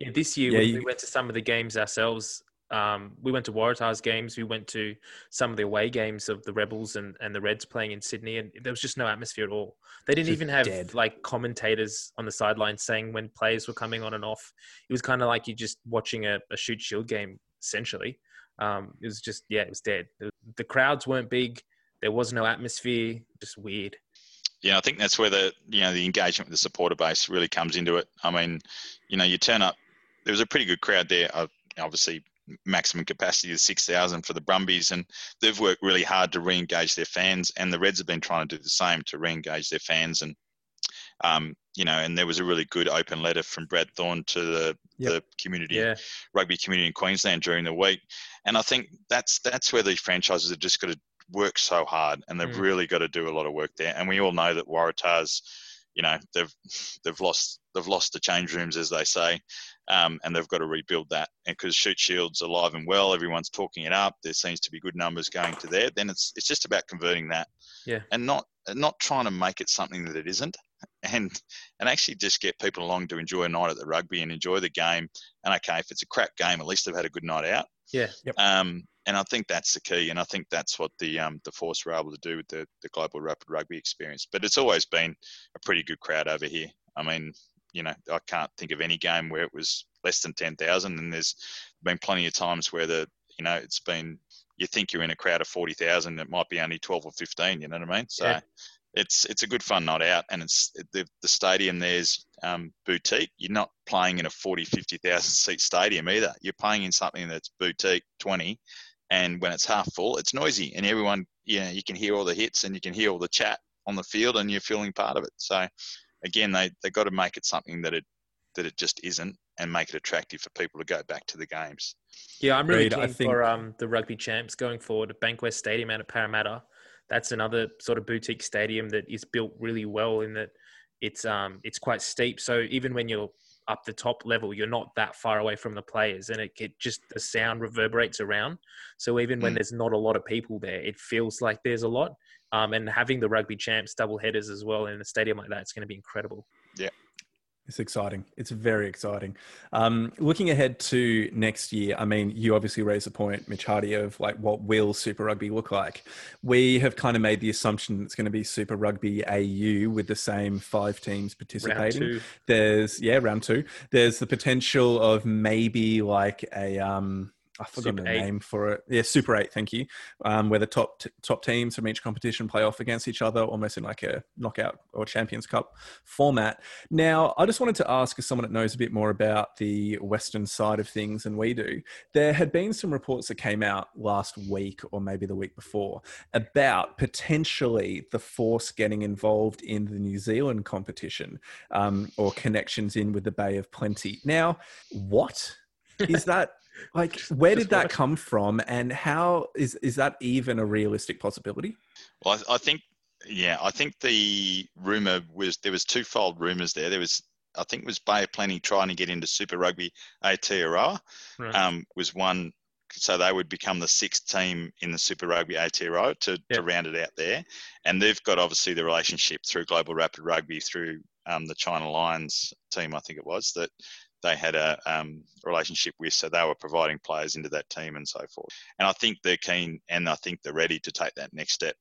Yeah, this year Yeah, when you- we went to some of the games ourselves. Um, we went to Waratahs games. We went to some of the away games of the Rebels and, and the Reds playing in Sydney, and there was just no atmosphere at all. They didn't Just even have dead. like commentators on the sidelines saying when players were coming on and off. It was kind of like you're just watching a, a Shute Shield game essentially. Um, it was just yeah, it was dead. The, the crowds weren't big. There was no atmosphere. Just weird. Yeah, I think that's where the you know the engagement with the supporter base really comes into it. I mean, you know, you turn up. There was a pretty good crowd there. Uh, obviously, maximum capacity is six thousand for the Brumbies, and they've worked really hard to re-engage their fans. And the Reds have been trying to do the same to re-engage their fans. And um, you know, and there was a really good open letter from Brad Thorn to the Yep. the community Yeah, rugby community in Queensland during the week. And I think that's that's where these franchises have just got to work so hard, and they've Mm. really got to do a lot of work there. And we all know that Waratahs, you know, they've they've lost they've lost the change rooms as they say, um, and they've got to rebuild that. And because Shute Shields alive and well, everyone's talking it up. There seems to be good numbers going to there. Then it's it's just about converting that, Yeah. and not not trying to make it something that it isn't. And and actually just get people along to enjoy a night at the rugby and enjoy the game. And okay, if it's a crap game, at least they've had a good night out. yeah, Um, and I think that's the key, and I think that's what the um, the Force were able to do with the, the global rapid rugby experience. But it's always been a pretty good crowd over here. I mean, you know, I can't think of any game where it was less than ten thousand, and there's been plenty of times where the you know it's been you think you're in a crowd of forty thousand, it might be only twelve or fifteen. You know what I mean? So. Yeah. It's it's a good fun night out, and it's the the stadium there's um, boutique. You're not playing in a 40, 50,000 seat stadium either. You're playing in something that's boutique, 20, and when it's half full, it's noisy, and everyone, you know, you can hear all the hits and you can hear all the chat on the field, and you're feeling part of it. So, again, they they got to make it something that it that it just isn't, and make it attractive for people to go back to the games. Yeah, I'm really Agreed. I keen think- for um, the rugby champs going forward at Bankwest Stadium out at Parramatta. That's another sort of boutique stadium that is built really well in that it's um it's quite steep. So even when you're up the top level, you're not that far away from the players, and it, it just the sound reverberates around. So even when Mm. there's not a lot of people there, it feels like there's a lot. Um, and having the rugby champs double headers as well in a stadium like that, it's going to be incredible. It's exciting. It's very exciting. Um, looking ahead to next year, I mean, you obviously raised the point, Mitch Hardy, of like what will Super Rugby look like. We have kind of made the assumption it's going to be Super Rugby AU with the same five teams Round participating. two, There's yeah, round two. There's the potential of maybe like a um, I forgot Super the eight. name for it. Yeah, Super Eight. Thank you. Um, where the top t- top teams from each competition play off against each other, almost in like a knockout or Champions Cup format. Now, I just wanted to ask, as someone that knows a bit more about the Western side of things than we do, there had been some reports that came out last week or maybe the week before about potentially the Force getting involved in the New Zealand competition um, or connections in with the Bay of Plenty. Now, what is that? Like, where Just did that what? come from, and how is is that even a realistic possibility? Well, I, I think, yeah, I think the rumor was there was twofold rumors there. There was, I think, it was Bay of Plenty trying to get into Super Rugby Aotearoa. Right. Um, was one, so they would become the sixth team in the Super Rugby Aotearoa to, Yeah. to round it out there. And they've got obviously the relationship through Global Rapid Rugby through um, the China Lions team, I think it was that they had a um, relationship with, so they were providing players into that team and so forth. And I think they're keen, and I think they're ready to take that next step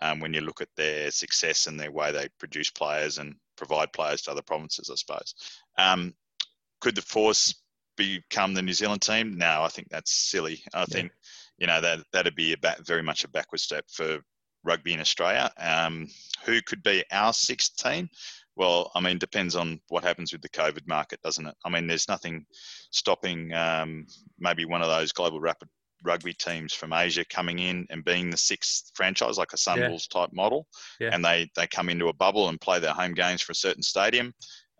um, when you look at their success and their way they produce players and provide players to other provinces, I suppose. Um, could the Force become the New Zealand team? No, I think that's silly. I think you know that that'd be a ba- very much a backward step for rugby in Australia. Um, who could be our sixth team? Well, I mean, depends on what happens with the COVID market, doesn't it? I mean, there's nothing stopping um, maybe one of those global rapid rugby teams from Asia coming in and being the sixth franchise, like a Sunwolves yeah. type model, yeah. and they they come into a bubble and play their home games for a certain stadium.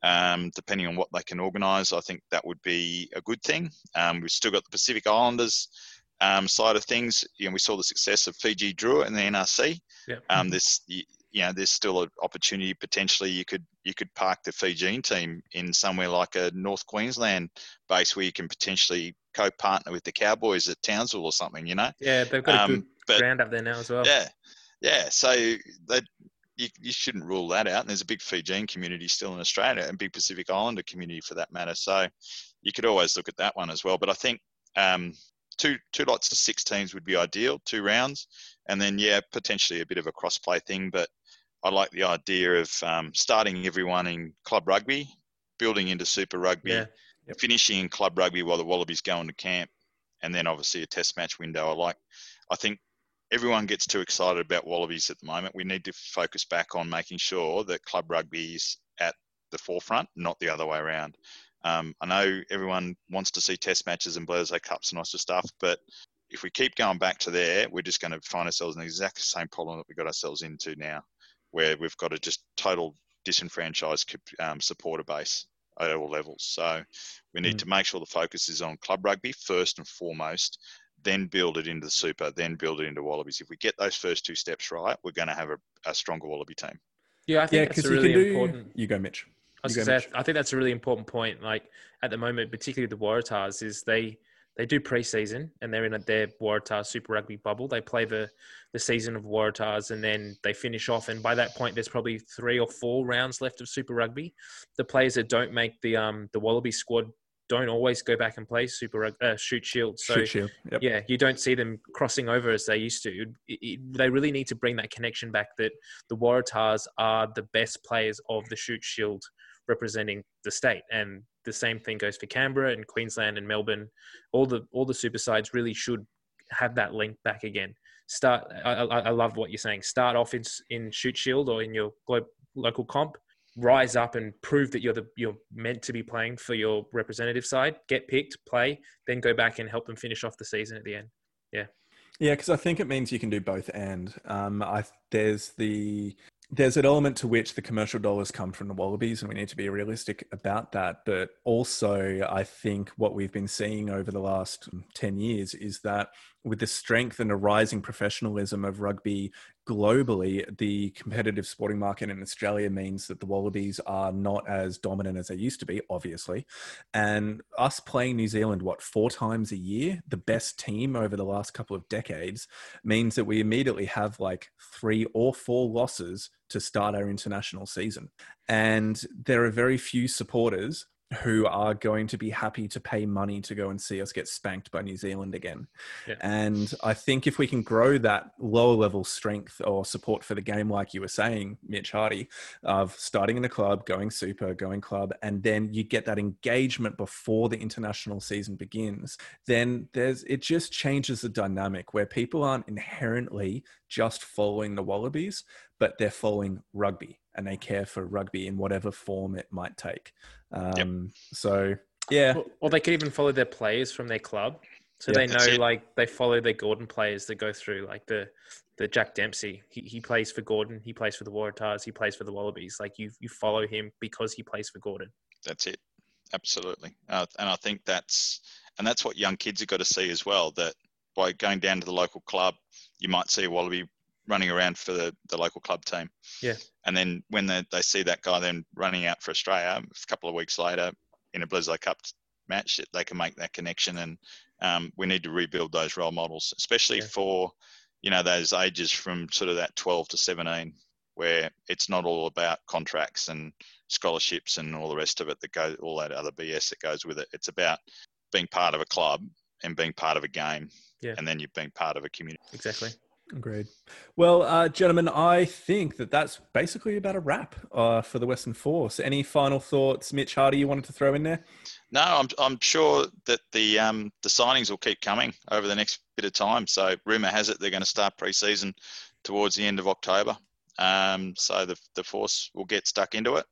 Um, depending on what they can organise, I think that would be a good thing. Um, we've still got the Pacific Islanders um, side of things. You know, we saw the success of Fiji Drua in the NRC. Yeah. Um, this, you know, there's still an opportunity potentially. You could you could park the Fijian team in somewhere like a North Queensland base where you can potentially co-partner with the Cowboys at Townsville or something. You know. Yeah, they've got a um, good but, ground up there now as well. Yeah, yeah. So they you, you shouldn't rule that out. And there's a big Fijian community still in Australia and big Pacific Islander community for that matter. So you could always look at that one as well. But I think um, two two lots of six teams would be ideal, two rounds, and then yeah, potentially a bit of a cross play thing. But I like the idea of um, starting everyone in club rugby, building into Super Rugby, yeah. yep. finishing in club rugby while the Wallabies go into camp, and then obviously a Test match window. I like. I think everyone gets too excited about Wallabies at the moment. We need to focus back on making sure that club rugby is at the forefront, not the other way around. Um, I know everyone wants to see test matches and Bledisloe Cups and all sorts of stuff, but if we keep going back to there, we're just going to find ourselves in the exact same problem that we got ourselves into now, where we've got a just total disenfranchised um, supporter base at all levels. So we need mm. to make sure the focus is on club rugby first and foremost, then build it into the super, then build it into Wallabies. If we get those first two steps right, we're going to have a, a stronger Wallaby team. Yeah, I think yeah, that's really do, important. You go, Mitch. I, was go, say, I think that's a really important point. Like at the moment, particularly with the Waratahs, is they they do preseason and they're in a, their Waratah Super Rugby bubble. They play the the season of Waratahs and then they finish off. And by that point, there's probably three or four rounds left of Super Rugby. The players that don't make the um the Wallaby squad don't always go back and play Super uh, Shute Shield. So Shute Shield. Yep. yeah, you don't see them crossing over as they used to. It, it, they really need to bring that connection back. That the Waratahs are the best players of the Shute Shield, representing the state, and the same thing goes for Canberra and Queensland and Melbourne. All the all the super sides really should have that link back again. Start. I, I, I love what you're saying. Start off in in Shute Shield or in your local comp rise up and prove that you're the you're meant to be playing for your representative side, get picked, play, then go back and help them finish off the season at the end. Yeah. Yeah, because I think it means you can do both. And um, I there's the there's an element to which the commercial dollars come from the Wallabies, and we need to be realistic about that. But also, I think what we've been seeing over the last um, 10 years is that with the strength and the rising professionalism of rugby globally, the competitive sporting market in Australia means that the Wallabies are not as dominant as they used to be, obviously. And us playing New Zealand, what, four times a year, the best team over the last couple of decades, means that we immediately have like three or four losses to start our international season. And there are very few supporters who are going to be happy to pay money to go and see us get spanked by New Zealand again. Yeah. And I think if we can grow that lower level strength or support for the game, like you were saying, Mitch Hardy, of starting in a club, going super, going club, and then you get that engagement before the international season begins, then there's it just changes the dynamic where people aren't inherently just following the Wallabies, but they're following rugby and they care for rugby in whatever form it might take. Um, yep. So yeah, or they could even follow their players from their club, so they know like they follow their Gordon players that go through like the the Jack Dempsey. He he plays for Gordon. He plays for the Waratahs. He plays for the Wallabies. Like you you follow him because he plays for Gordon. That's it. Absolutely, uh, and I think that's and that's what young kids have got to see as well. That by going down to the local club, you might see a Wallaby running around for the, the local club team. Yeah. And then when they, they see that guy then running out for Australia a couple of weeks later in a Bledisloe Cup match, they can make that connection. And um, we need to rebuild those role models, especially yeah. for, you know, those ages from sort of that 12 to 17, where it's not all about contracts and scholarships and all the rest of it that goes, all that other BS that goes with it. It's about being part of a club and being part of a game. Yeah. And then you've been part of a community. Exactly. Agreed. Well, uh, gentlemen, I think that that's basically about a wrap uh, for the Western Force. Any final thoughts, Mitch Hardy, you wanted to throw in there? No, I'm, I'm sure that the um, the signings will keep coming over the next bit of time. So, rumor has it they're going to start pre-season towards the end of October. Um, so the the force will get stuck into it.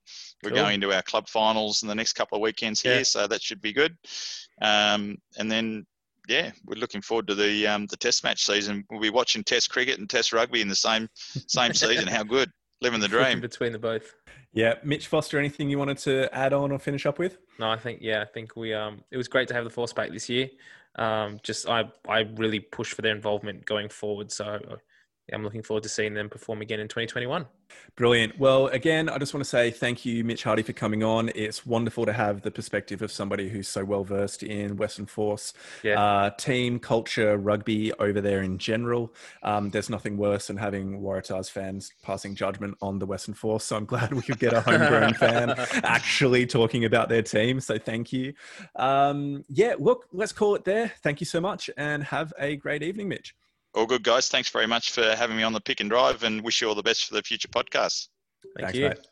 We're cool. going into our club finals in the next couple of weekends here, yeah. so that should be good. Um, and then yeah, we're looking forward to the um, the Test match season. We'll be watching Test cricket and Test rugby in the same same season. How good, living the dream between the both. Yeah, Mitch Foster. Anything you wanted to add on or finish up with? No, I think yeah, I think we um, it was great to have the force back this year. Um, just I I really push for their involvement going forward. So I'm looking forward to seeing them perform again in 2021. Brilliant. Well, again, I just want to say thank you, Mitch Hardy, for coming on. It's wonderful to have the perspective of somebody who's so well versed in Western Force, yeah. uh, team culture, rugby over there in general. Um, there's nothing worse than having Waratahs fans passing judgment on the Western Force. So I'm glad we could get a homegrown fan actually talking about their team. So thank you. Um, yeah, look, let's call it there. Thank you so much and have a great evening, Mitch. All good, guys. Thanks very much for having me on the pick and drive and wish you all the best for the future podcasts. Thank Thanks, you. Mate.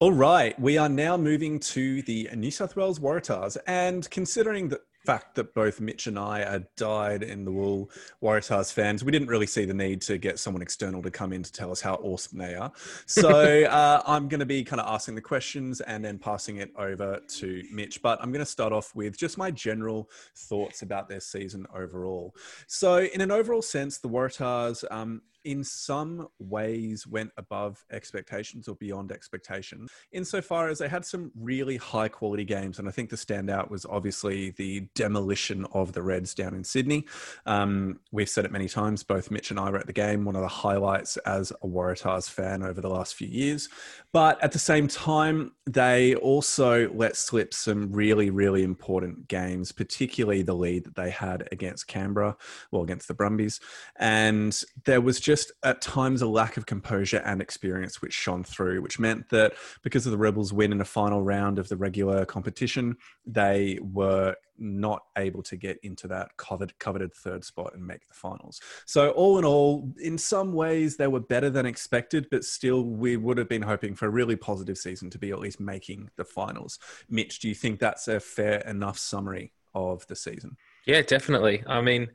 All right, we are now moving to the New South Wales Waratahs. And considering that fact that both Mitch and I are dyed in the wool Waratahs fans, we didn't really see the need to get someone external to come in to tell us how awesome they are. So uh, I'm going to be kind of asking the questions and then passing it over to Mitch. But I'm going to start off with just my general thoughts about their season overall. So, in an overall sense, the Waratahs um, in some ways went above expectations or beyond expectations insofar as they had some really high quality games and i think the standout was obviously the demolition of the reds down in sydney. Um, we've said it many times both mitch and i were at the game one of the highlights as a waratahs fan over the last few years. But at the same time they also let slip some really really important games particularly the lead that they had against canberra well against the brumbies. And there was just just at times a lack of composure and experience which shone through, which meant that because of the Rebels' win in a final round of the regular competition, they were not able to get into that coveted, coveted third spot and make the finals. So, all in all, in some ways, they were better than expected, but still, we would have been hoping for a really positive season to be at least making the finals. Mitch, do you think that's a fair enough summary of the season? Yeah, definitely. I mean,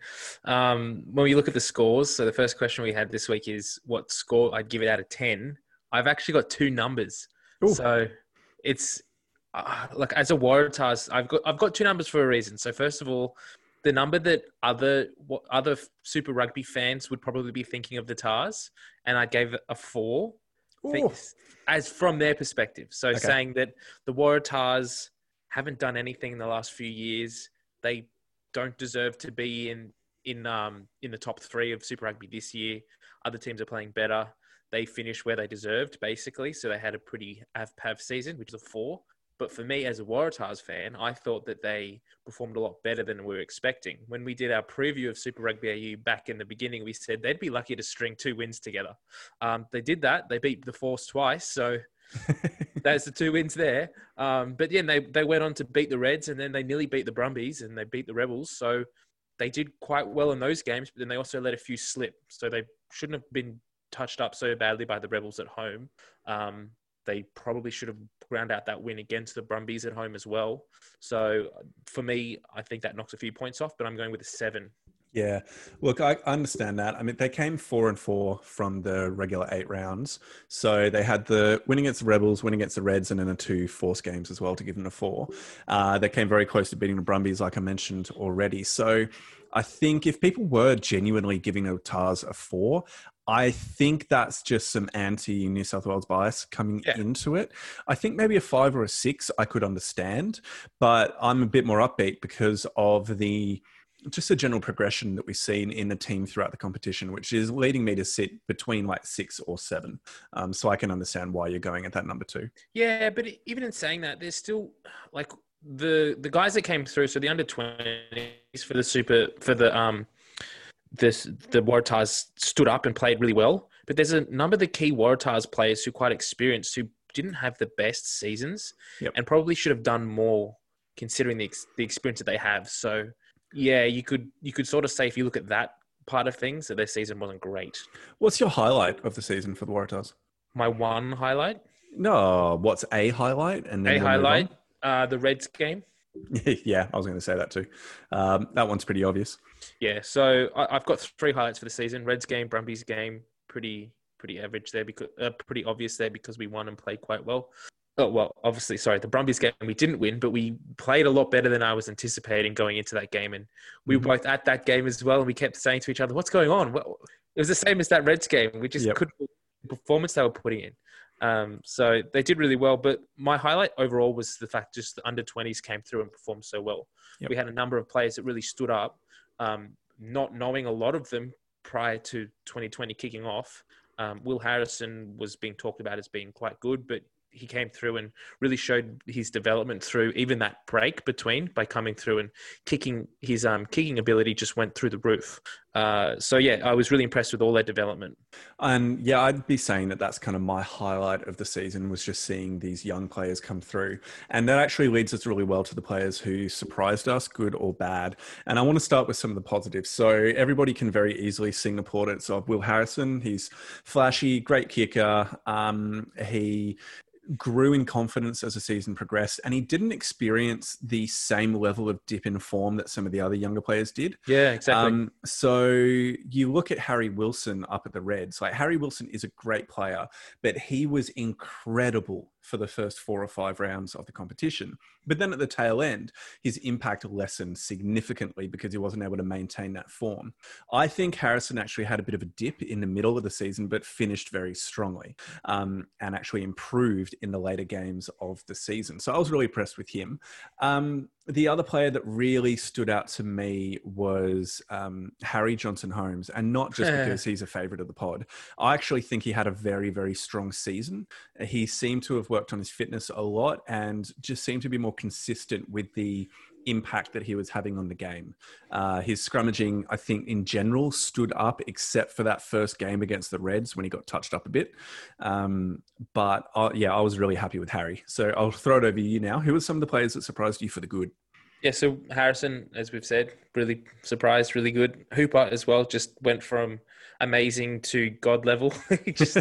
um, when we look at the scores, so the first question we had this week is what score I'd give it out of 10. I've actually got two numbers. Ooh. So it's uh, like as a Waratahs, I've got I've got two numbers for a reason. So first of all, the number that other what other Super Rugby fans would probably be thinking of the Tahs, and I gave it a four, as from their perspective. So okay. saying that the Waratahs haven't done anything in the last few years. They don't deserve to be in in um in the top three of Super Rugby this year. Other teams are playing better. They finished where they deserved, basically. So they had a pretty av-pav season, which is a four. But for me, as a Waratahs fan, I thought that they performed a lot better than we were expecting. When we did our preview of Super Rugby AU back in the beginning, we said they'd be lucky to string two wins together. Um, they did that. They beat the Force twice. So That's the two wins there. Um, but yeah, they, they went on to beat the Reds and then they nearly beat the Brumbies and they beat the Rebels. So they did quite well in those games, but then they also let a few slip. So they shouldn't have been touched up so badly by the Rebels at home. Um, they probably should have ground out that win against the Brumbies at home as well. So for me, I think that knocks a few points off, but I'm going with a seven yeah, look, I understand that. I mean, they came four and four from the regular eight rounds, so they had the winning against the Rebels, winning against the Reds, and then the two force games as well to give them a four. Uh, they came very close to beating the Brumbies, like I mentioned already. So, I think if people were genuinely giving the Tahs a four, I think that's just some anti New South Wales bias coming yeah. into it. I think maybe a five or a six I could understand, but I'm a bit more upbeat because of the just a general progression that we've seen in the team throughout the competition, which is leading me to sit between like six or seven. Um, so I can understand why you're going at that number two. Yeah, but even in saying that, there's still like the the guys that came through. So the under twenties for the super for the um this the Waratahs stood up and played really well. But there's a number of the key Waratahs players who quite experienced who didn't have the best seasons yep. and probably should have done more considering the the experience that they have. So yeah, you could you could sort of say if you look at that part of things that their season wasn't great. What's your highlight of the season for the Waratahs? My one highlight. No, what's a highlight and then a highlight? Uh, the Reds game. yeah, I was going to say that too. Um, that one's pretty obvious. Yeah, so I, have got three highlights for the season: Reds game, Brumbies game, pretty pretty average there because uh, pretty obvious there because we won and played quite well. Oh well, obviously, sorry, the Brumbies game we didn't win, but we played a lot better than I was anticipating going into that game, and we Mhm. were both at that game as well, and we kept saying to each other, "What's going on?" Well, it was the same as that Reds game. We just Yep. couldn't the performance they were putting in. Um, so they did really well, but my highlight overall was the fact just the under 20s came through and performed so well. Yep. We had a number of players that really stood up, um, not knowing a lot of them prior to 2020 kicking off. Um, Will Harrison was being talked about as being quite good, but he came through and really showed his development through even that break between by coming through and kicking his um, kicking ability just went through the roof. Uh, so yeah, I was really impressed with all their development. And yeah, I'd be saying that that's kind of my highlight of the season was just seeing these young players come through. And that actually leads us really well to the players who surprised us, good or bad. And I want to start with some of the positives. So everybody can very easily sing the plaudits of Will Harrison. He's flashy, great kicker. Um, he grew in confidence as the season progressed and he didn't experience the same level of dip in form that some of the other younger players did Yeah, exactly. um, so you look at Harry Wilson up at the Reds. Like Harry Wilson is a great player, but he was incredible for the first four or five rounds of the competition. But then at the tail end, his impact lessened significantly because he wasn't able to maintain that form. I think Harrison actually had a bit of a dip in the middle of the season, but finished very strongly um, and actually improved in the later games of the season. So I was really impressed with him. Um, the other player that really stood out to me was um, Harry Johnson Holmes, and not just because he's a favorite of the pod. I actually think he had a very, very strong season. He seemed to have worked on his fitness a lot and just seemed to be more consistent with the impact that he was having on the game. Uh, his scrummaging, I think, in general, stood up, except for that first game against the Reds when he got touched up a bit. Um, but uh, yeah, I was really happy with Harry. So I'll throw it over to you now. Who were some of the players that surprised you for the good? Yeah, so Harrison, as we've said, really surprised, really good. Hooper as well, just went from amazing to god level. he just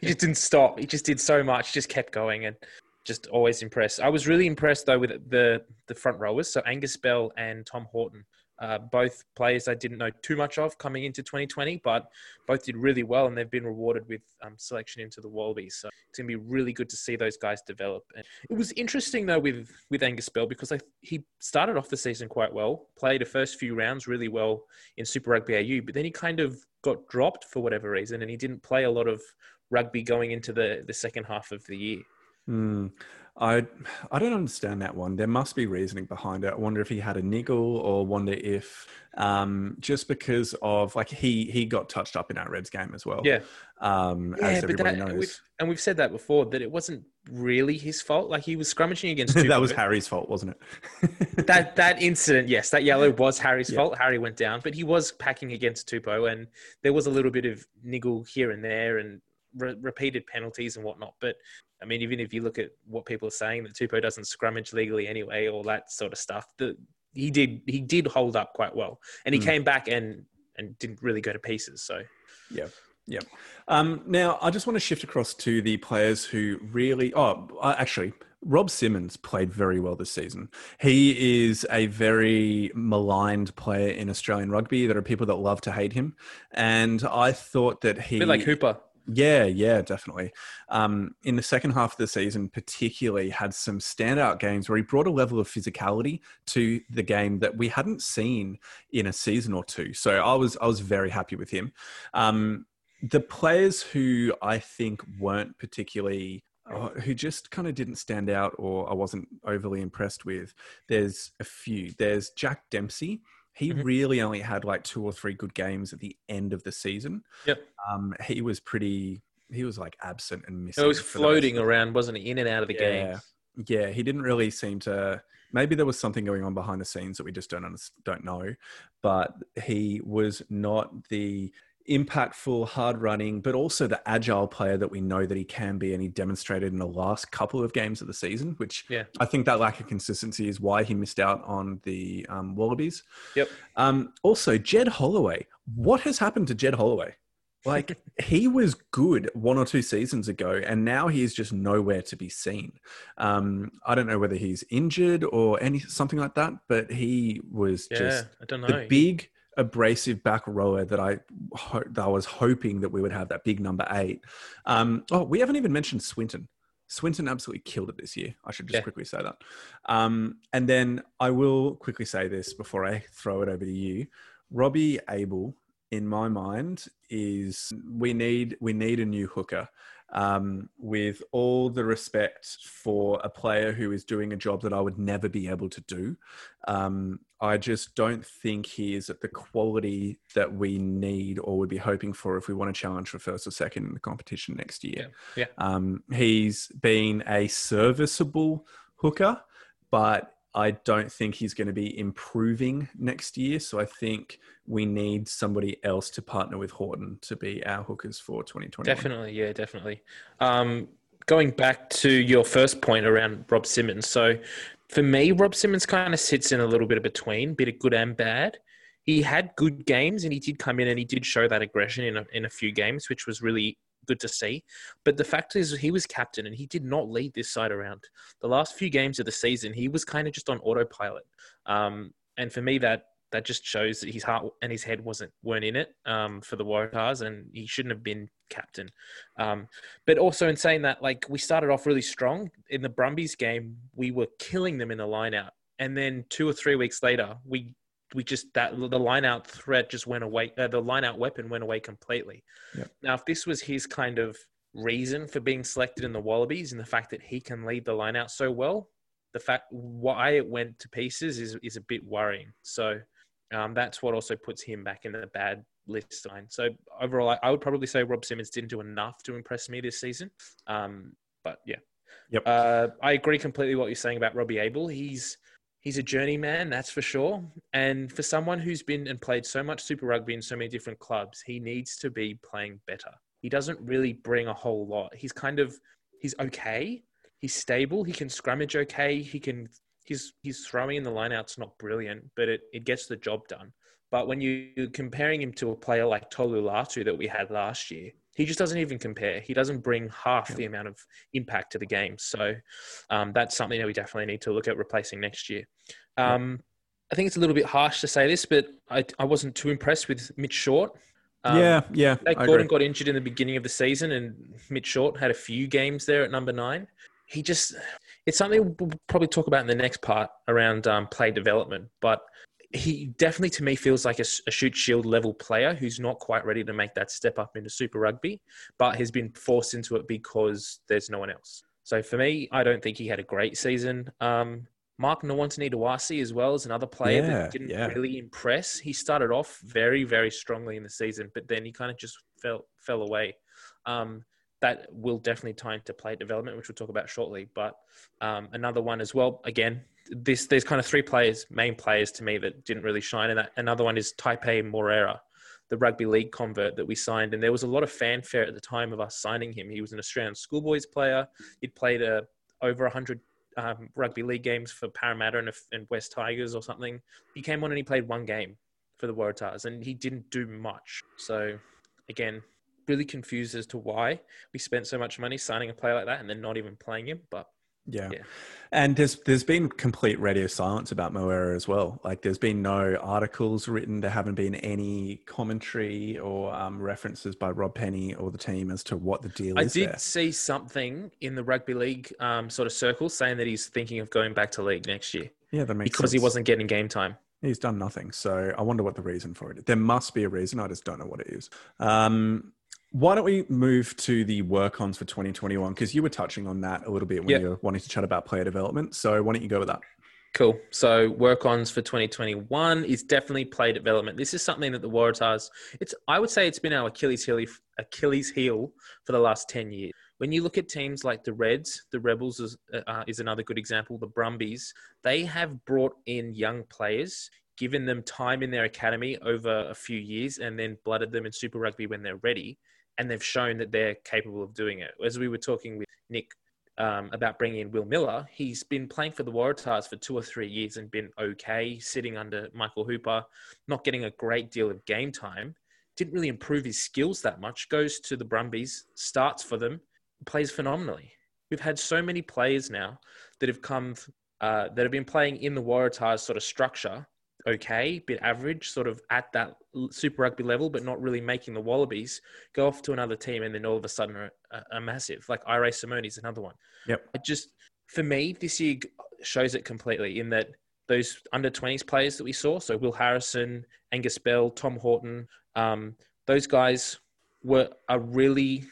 he just didn't stop. He just did so much, just kept going, and just always impressed. I was really impressed though with the the front rowers. So Angus Bell and Tom Horton, uh, both players I didn't know too much of coming into 2020, but both did really well, and they've been rewarded with um, selection into the Wallabies. So it's gonna be really good to see those guys develop. And it was interesting though with with Angus Bell because I, he started off the season quite well, played the first few rounds really well in Super Rugby AU, but then he kind of got dropped for whatever reason, and he didn't play a lot of rugby going into the the second half of the year. Hmm. I I don't understand that one. There must be reasoning behind it. I wonder if he had a niggle, or wonder if um, just because of like he he got touched up in our Reds game as well. Yeah. um, Yeah, as everybody that, knows. we've, and we've said that before that it wasn't really his fault. Like he was scrummaging against that was Harry's fault, wasn't it? that that incident, yes, that yellow was Harry's Yeah. fault. Harry went down, but he was packing against Tupou, and there was a little bit of niggle here and there, and re- repeated penalties and whatnot. But I mean, even if you look at what people are saying that Tupou doesn't scrummage legally anyway, all that sort of stuff, the, he did he did hold up quite well, and he Mm. came back and and didn't really go to pieces. So yeah. Yeah. Um, now, I just want to shift across to the players who really. Oh, uh, actually, Rob Simmons played very well this season. He is a very maligned player in Australian rugby. There are people that love to hate him, and I thought that he a bit like Hooper. Yeah, yeah, definitely. Um, in the second half of the season, particularly, had some standout games where he brought a level of physicality to the game that we hadn't seen in a season or two. So I was I was very happy with him. Um, the players who I think weren't particularly uh, who just kind of didn't stand out or I wasn't overly impressed with. There's a few. There's Jack Dempsey. He Mhm. really only had like two or three good games at the end of the season. Yep. Um, he was pretty. He was like absent and missing. It was for the rest floating around, wasn't he, in and out of the Yeah. game? Yeah, he didn't really seem to. Maybe there was something going on behind the scenes that we just don't don't know, but he was not the impactful, hard running, but also the agile player that we know that he can be, and he demonstrated in the last couple of games of the season. Which Yeah. I think that lack of consistency is why he missed out on the um, Wallabies. Yep. Um, also, Jed Holloway. What has happened to Jed Holloway? Like he was good one or two seasons ago, and now he is just nowhere to be seen. Um, I don't know whether he's injured or any something like that, but he was Yeah, just I don't know. the big abrasive back rower that I ho- that I was hoping that we would have that big number eight. Um, oh, we haven't even mentioned Swinton. Swinton absolutely killed it this year. I should just Yeah. quickly say that. Um, and then I will quickly say this before I throw it over to you. Robbie Abel, in my mind, is we need we need a new hooker. Um, with all the respect for a player who is doing a job that I would never be able to do, um, I just don't think he is at the quality that we need or would be hoping for if we want to challenge for first or second in the competition next year. Yeah, Um, he's been a serviceable hooker, but I don't think he's going to be improving next year. So I think we need somebody else to partner with Horton to be our hookers for 2021. Definitely, yeah, definitely. Um, going back to your first point around Rob Simmons. So for me, Rob Simmons kind of sits in a little bit of between, bit of good and bad. He had good games and he did come in and he did show that aggression in a, in a few games, which was really good to see. But the fact is, he was captain and he did not lead this side around. The last few games of the season, he was kind of just on autopilot. Um, and for me, that that just shows that his heart and his head wasn't weren't in it um, for the Waratahs, and he shouldn't have been captain. Um, but also in saying that, like we started off really strong in the Brumbies game, we were killing them in the line out, and then two or three weeks later, we we just that the line out threat just went away. Uh, the line out weapon went away completely. Yep. Now, if this was his kind of reason for being selected in the Wallabies and the fact that he can lead the line out so well, the fact why it went to pieces is is a bit worrying. So um, that's what also puts him back in the bad list line. So overall, I, I would probably say Rob Simmons didn't do enough to impress me this season. Um, but yeah, Yep. Uh, I agree completely what you're saying about Robbie Abel. He's he's a journeyman, that's for sure. And for someone who's been and played so much Super Rugby in so many different clubs, he needs to be playing better. He doesn't really bring a whole lot. He's kind of he's okay. He's stable. He can scrummage okay. He can he's he's throwing in the lineout's not brilliant, but it, it gets the job done. But when you, you're comparing him to a player like Tolu Latu that we had last year, he just doesn't even compare. He doesn't bring half Yeah. the amount of impact to the game. So um, that's something that we definitely need to look at replacing next year. Um, I think it's a little bit harsh to say this, but I, I wasn't too impressed with Mitch Short. Um, yeah, yeah. I Gordon agree. got injured in the beginning of the season, and Mitch Short had a few games there at number nine. He just, it's something we'll probably talk about in the next part around um, play development. But he definitely, to me, feels like a Shute Shield level player who's not quite ready to make that step up into Super Rugby, but has been forced into it because there's no one else. So for me, I don't think he had a great season. Um, Mark Nawaqanitawase as well as another player Yeah, that didn't yeah. really impress. He started off very, very strongly in the season, but then he kind of just fell fell away. Um, that will definitely tie into play development, which we'll talk about shortly. But um, another one as well. Again, this there's kind of three players, main players to me that didn't really shine. And that another one is Tepai Moeroa, the rugby league convert that we signed. And there was a lot of fanfare at the time of us signing him. He was an Australian schoolboys player. He'd played a, over 100 um, rugby league games for Parramatta and, and West Tigers or something. He came on and he played one game for the Waratahs, and he didn't do much. So, again, really confused as to why we spent so much money signing a player like that and then not even playing him. But Yeah. Yeah. And there's there's been complete radio silence about Moeroa as well. Like there's been no articles written. There haven't been any commentary or um, references by Rob Penney or the team as to what the deal I is I did there. see something in the rugby league um, sort of circle saying that he's thinking of going back to league next year Yeah, that makes because he wasn't getting game time. He's done nothing. So I wonder what the reason for it. There must be a reason. I just don't know what it is. Um, why don't we move to the work ons for 2021? Because you were touching on that a little bit when Yeah. you were wanting to chat about player development. So why don't you go with that? Cool. So work ons for 2021 is definitely play development. This is something that the Waratahs, it's I would say it's been our Achilles heel Achilles heel for the last 10 years. When you look at teams like the Reds, the Rebels is, uh, is another good example, the Brumbies, they have brought in young players, given them time in their academy over a few years and then blooded them in Super Rugby when they're ready and they've shown that they're capable of doing it. As we were talking with Nick um, about bringing in Will Miller. He's been playing for the Waratahs for two or three years and been okay, sitting under Michael Hooper, not getting a great deal of game time. Didn't really improve his skills that much. Goes to the Brumbies, starts for them, plays phenomenally. We've had so many players now that have come, uh, that have been playing in the Waratahs sort of structure okay, bit average, sort of at that Super Rugby level, but not really making the Wallabies, go off to another team and then all of a sudden are, are massive. Like Irae Simone is another one. Yep. It just, for me, this year shows it completely in that those under 20s players that we saw, so Will Harrison, Angus Bell, Tom Horton, um, those guys were are really,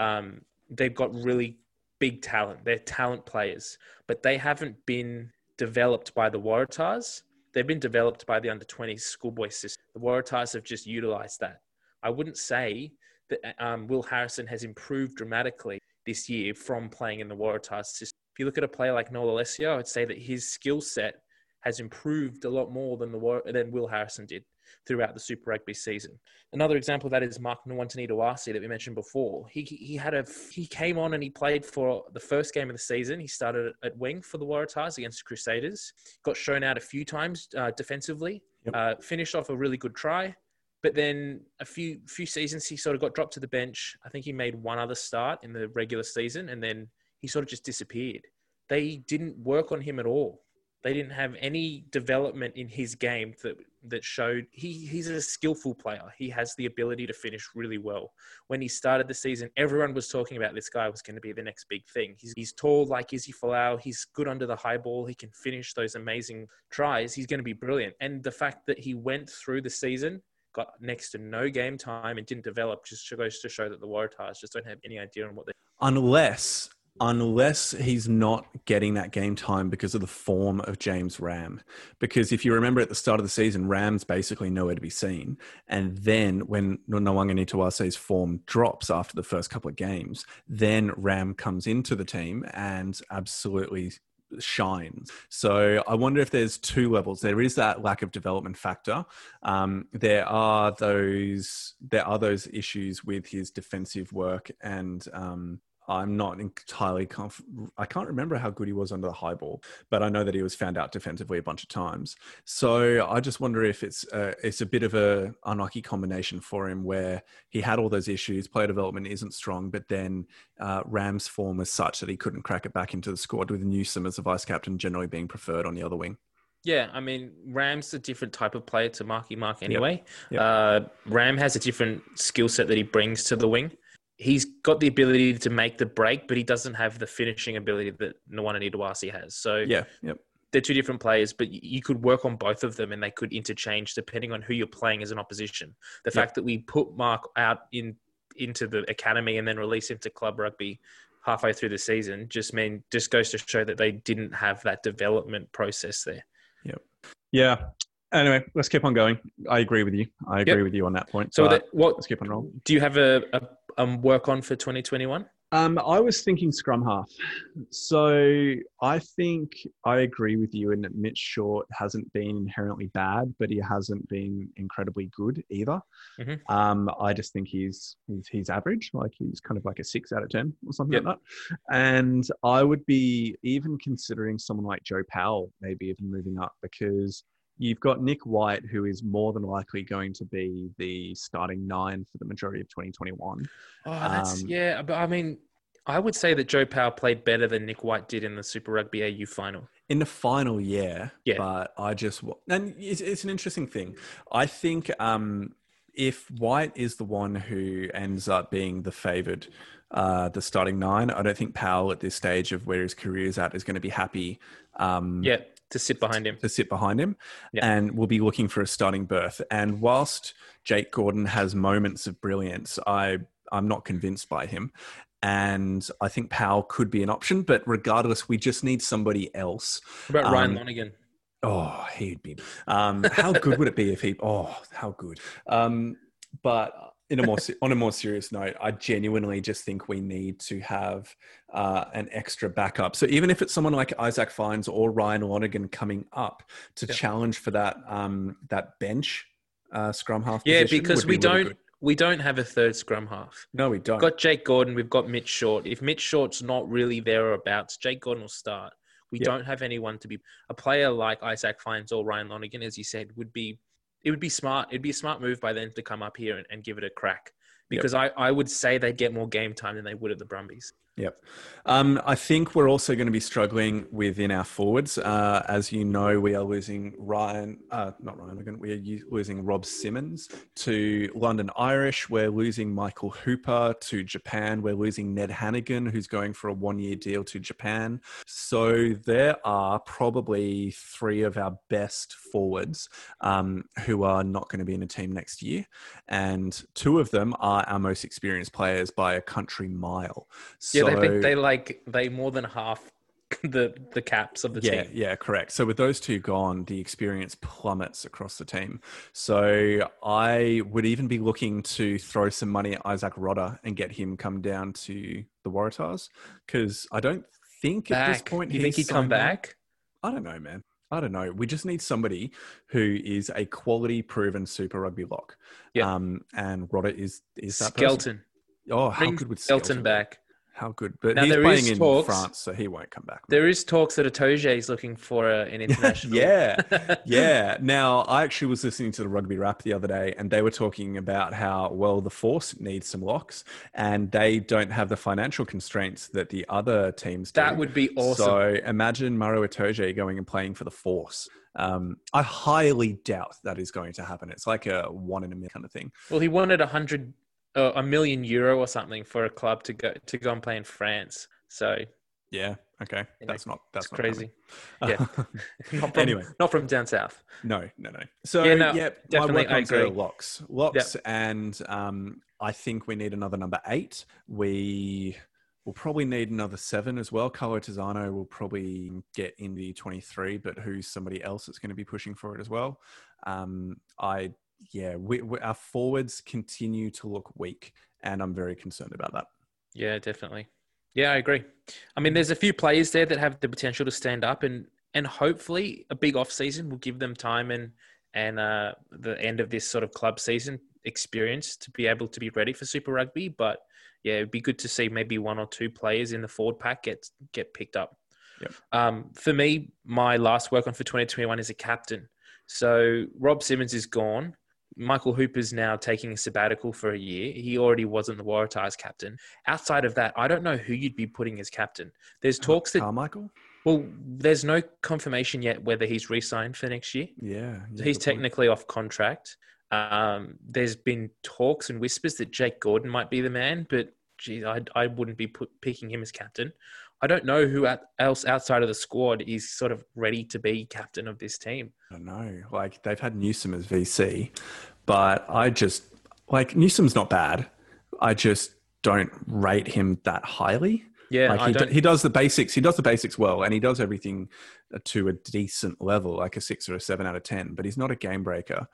um, they've got really big talent. They're talent players, but they haven't been developed by the Waratahs they've been developed by the under 20s schoolboy system. The Waratahs have just utilized that. I wouldn't say that um, Will Harrison has improved dramatically this year from playing in the Waratahs system. If you look at a player like Noah Lolesio, I'd say that his skill set has improved a lot more than the than Will Harrison did throughout the Super Rugby season. Another example of that is Mark Nawaqanitawase that we mentioned before. He he had a he came on and he played for the first game of the season. He started at wing for the Waratahs against the Crusaders. Got shown out a few times uh, defensively. Yep. Uh, finished off a really good try. But then a few few seasons he sort of got dropped to the bench. I think he made one other start in the regular season and then he sort of just disappeared. They didn't work on him at all. They didn't have any development in his game that that showed he he's a skillful player. He has the ability to finish really well. When he started the season, everyone was talking about this guy was going to be the next big thing. He's, he's tall like Izzy Folau. He's good under the high ball. He can finish those amazing tries. He's going to be brilliant. And the fact that he went through the season got next to no game time and didn't develop just goes to show that the Waratahs just don't have any idea on what they. Unless unless he's not getting that game time because of the form of James Ramm. Because if you remember at the start of the season, Ramm's basically nowhere to be seen. And then when Nawaqanitawase's form drops after the first couple of games, then Ram comes into the team and absolutely shines. So I wonder if there's two levels. There is that lack of development factor. Um, there are those there are those issues with his defensive work and um, I'm not entirely conf- I can't remember how good he was under the high ball, but I know that he was found out defensively a bunch of times. So I just wonder if it's a, it's a bit of a unlucky combination for him where he had all those issues, player development isn't strong, but then uh, Ramm's form was such that he couldn't crack it back into the squad with Newsome as a vice captain generally being preferred on the other wing. Yeah, I mean, Ramm's a different type of player to Marky Mark anyway. Yep. Yep. Uh, Ramm has a different skill set that he brings to the wing he's got the ability to make the break, but he doesn't have the finishing ability that Nawaqanitawase has. So yeah, yep. They're two different players, but you could work on both of them and they could interchange depending on who you're playing as an opposition. The yep. fact that we put Mark out in into the academy and then release him to club rugby halfway through the season just mean just goes to show that they didn't have that development process there. Yep. Yeah. Anyway, let's keep on going. I agree with you. I agree yep. with you on that point. So, that, what? Let's keep on rolling. Do you have a, a um, work on for 2021? Um, I was thinking scrum half. So I think I agree with you in that Mitch Short hasn't been inherently bad, but he hasn't been incredibly good either. Mm-hmm. Um, I just think he's, he's, he's average, like he's kind of like a six out of ten or something yep. like that. And I would be even considering someone like Joe Powell, maybe even moving up because You've got Nick White, who is more than likely going to be the starting nine for the majority of 2021. Oh, that's um, yeah. But I mean, I would say that Joe Powell played better than Nick White did in the Super Rugby AU final. In the final, yeah. Yeah. But I just and it's, it's an interesting thing. I think um, if White is the one who ends up being the favoured, uh, the starting nine, I don't think Powell at this stage of where his career is at is going to be happy. Um, yeah to sit behind him. To sit behind him. Yeah. And will be looking for a starting berth. And whilst Jake Gordon has moments of brilliance, I, I'm not convinced by him. And I think Powell could be an option, but regardless, we just need somebody else. What about Ryan um, Lonergan? Oh, he'd be. Um, how good would it be if he? Oh, how good. Um, but in a more on a more serious note, I genuinely just think we need to have uh, an extra backup. So even if it's someone like Isaac Fines or Ryan Lonergan coming up to yeah. challenge for that um, that bench uh, scrum half, yeah, because we don't really we don't have a third scrum half. No, we don't. We've got Jake Gordon, we've got Mitch Short. If Mitch Short's not really there or abouts, Jake Gordon will start. We don't have anyone to be a player like Isaac Fines or Ryan Lonergan, as you said, would be it would be smart. It'd be a smart move by them to come up here and, and give it a crack because yep. I, I would say they'd get more game time than they would at the Brumbies. Yep. Um, I think we're also going to be struggling within our forwards. Uh, as you know, we are losing Ryan, uh, not Ryan we are losing Rob Simmons to London Irish. We're losing Michael Hooper to Japan. We're losing Ned Hannigan, who's going for a one year deal to Japan. So there are probably three of our best forwards um, who are not going to be in a team next year. And two of them are our most experienced players by a country mile. So, Yeah, they think they like they more than half the the caps of the yeah, team. yeah, correct. So with those two gone, the experience plummets across the team. So I would even be looking to throw some money at Isaac Rodda and get him come down to the Waratahs because I don't think at this point you think he'd come back? I don't know, man. I don't know. We just need somebody who is a quality proven Super Rugby lock. Yeah. 'em. and Rodder is is that person. Oh, how Bring good would Skelton Skelton be? back. How good, but Now, he's there playing is in talks- France, so he won't come back. There is talks that Itoje is looking for a, an international. yeah, yeah. Now, I actually was listening to the rugby rap the other day, and they were talking about how well the Force needs some locks, and they don't have the financial constraints that the other teams do. that would be awesome. So imagine Maro Itoje going and playing for the Force. Um, I highly doubt that is going to happen. It's like a one in a million kind of thing. well, he wanted a hundred, uh, a million euro or something for a club to go to go and play in France. So Yeah. Okay. You know, That's not. That's not crazy. happening. Not from, Anyway. not from down south. No, no, no. So Yeah, yeah, no, my definitely, I agree. locks, locks, and um, I think we need another number eight. We will probably need another seven as well. Carlo Tizzano will probably get in the twenty-three, but who's somebody else that's going to be pushing for it as well? Um, I yeah, we, we, our forwards continue to look weak, and I'm very concerned about that. Yeah, definitely. Yeah, I agree. I mean, there's a few players there that have the potential to stand up, and and hopefully a big off season will give them time and and uh, the end of this sort of club season experience to be able to be ready for Super Rugby. But yeah, it'd be good to see maybe one or two players in the forward pack get get picked up. Yep. Um, for me, my last work on for 2021 is a captain. So Rob Simmons is gone. Michael Hooper's now taking a sabbatical for a year. He already wasn't the Waratahs captain. Outside of that, I don't know who you'd be putting as captain. There's talks that Carmichael. well, there's no confirmation yet whether he's re-signed for next year. Yeah, So he's good point. technically off contract. Um, there's been talks and whispers that Jake Gordon might be the man, but gee, I, I wouldn't be put, picking him as captain. I don't know who else outside of the squad is sort of ready to be captain of this team. I don't know. Like they've had Newsome as VC, but I just like Newsome's not bad. I just don't rate him that highly. Yeah, like he, d- he does the basics. He does the basics well, and he does everything to a decent level, like a six or a seven out of ten. But he's not a game breaker.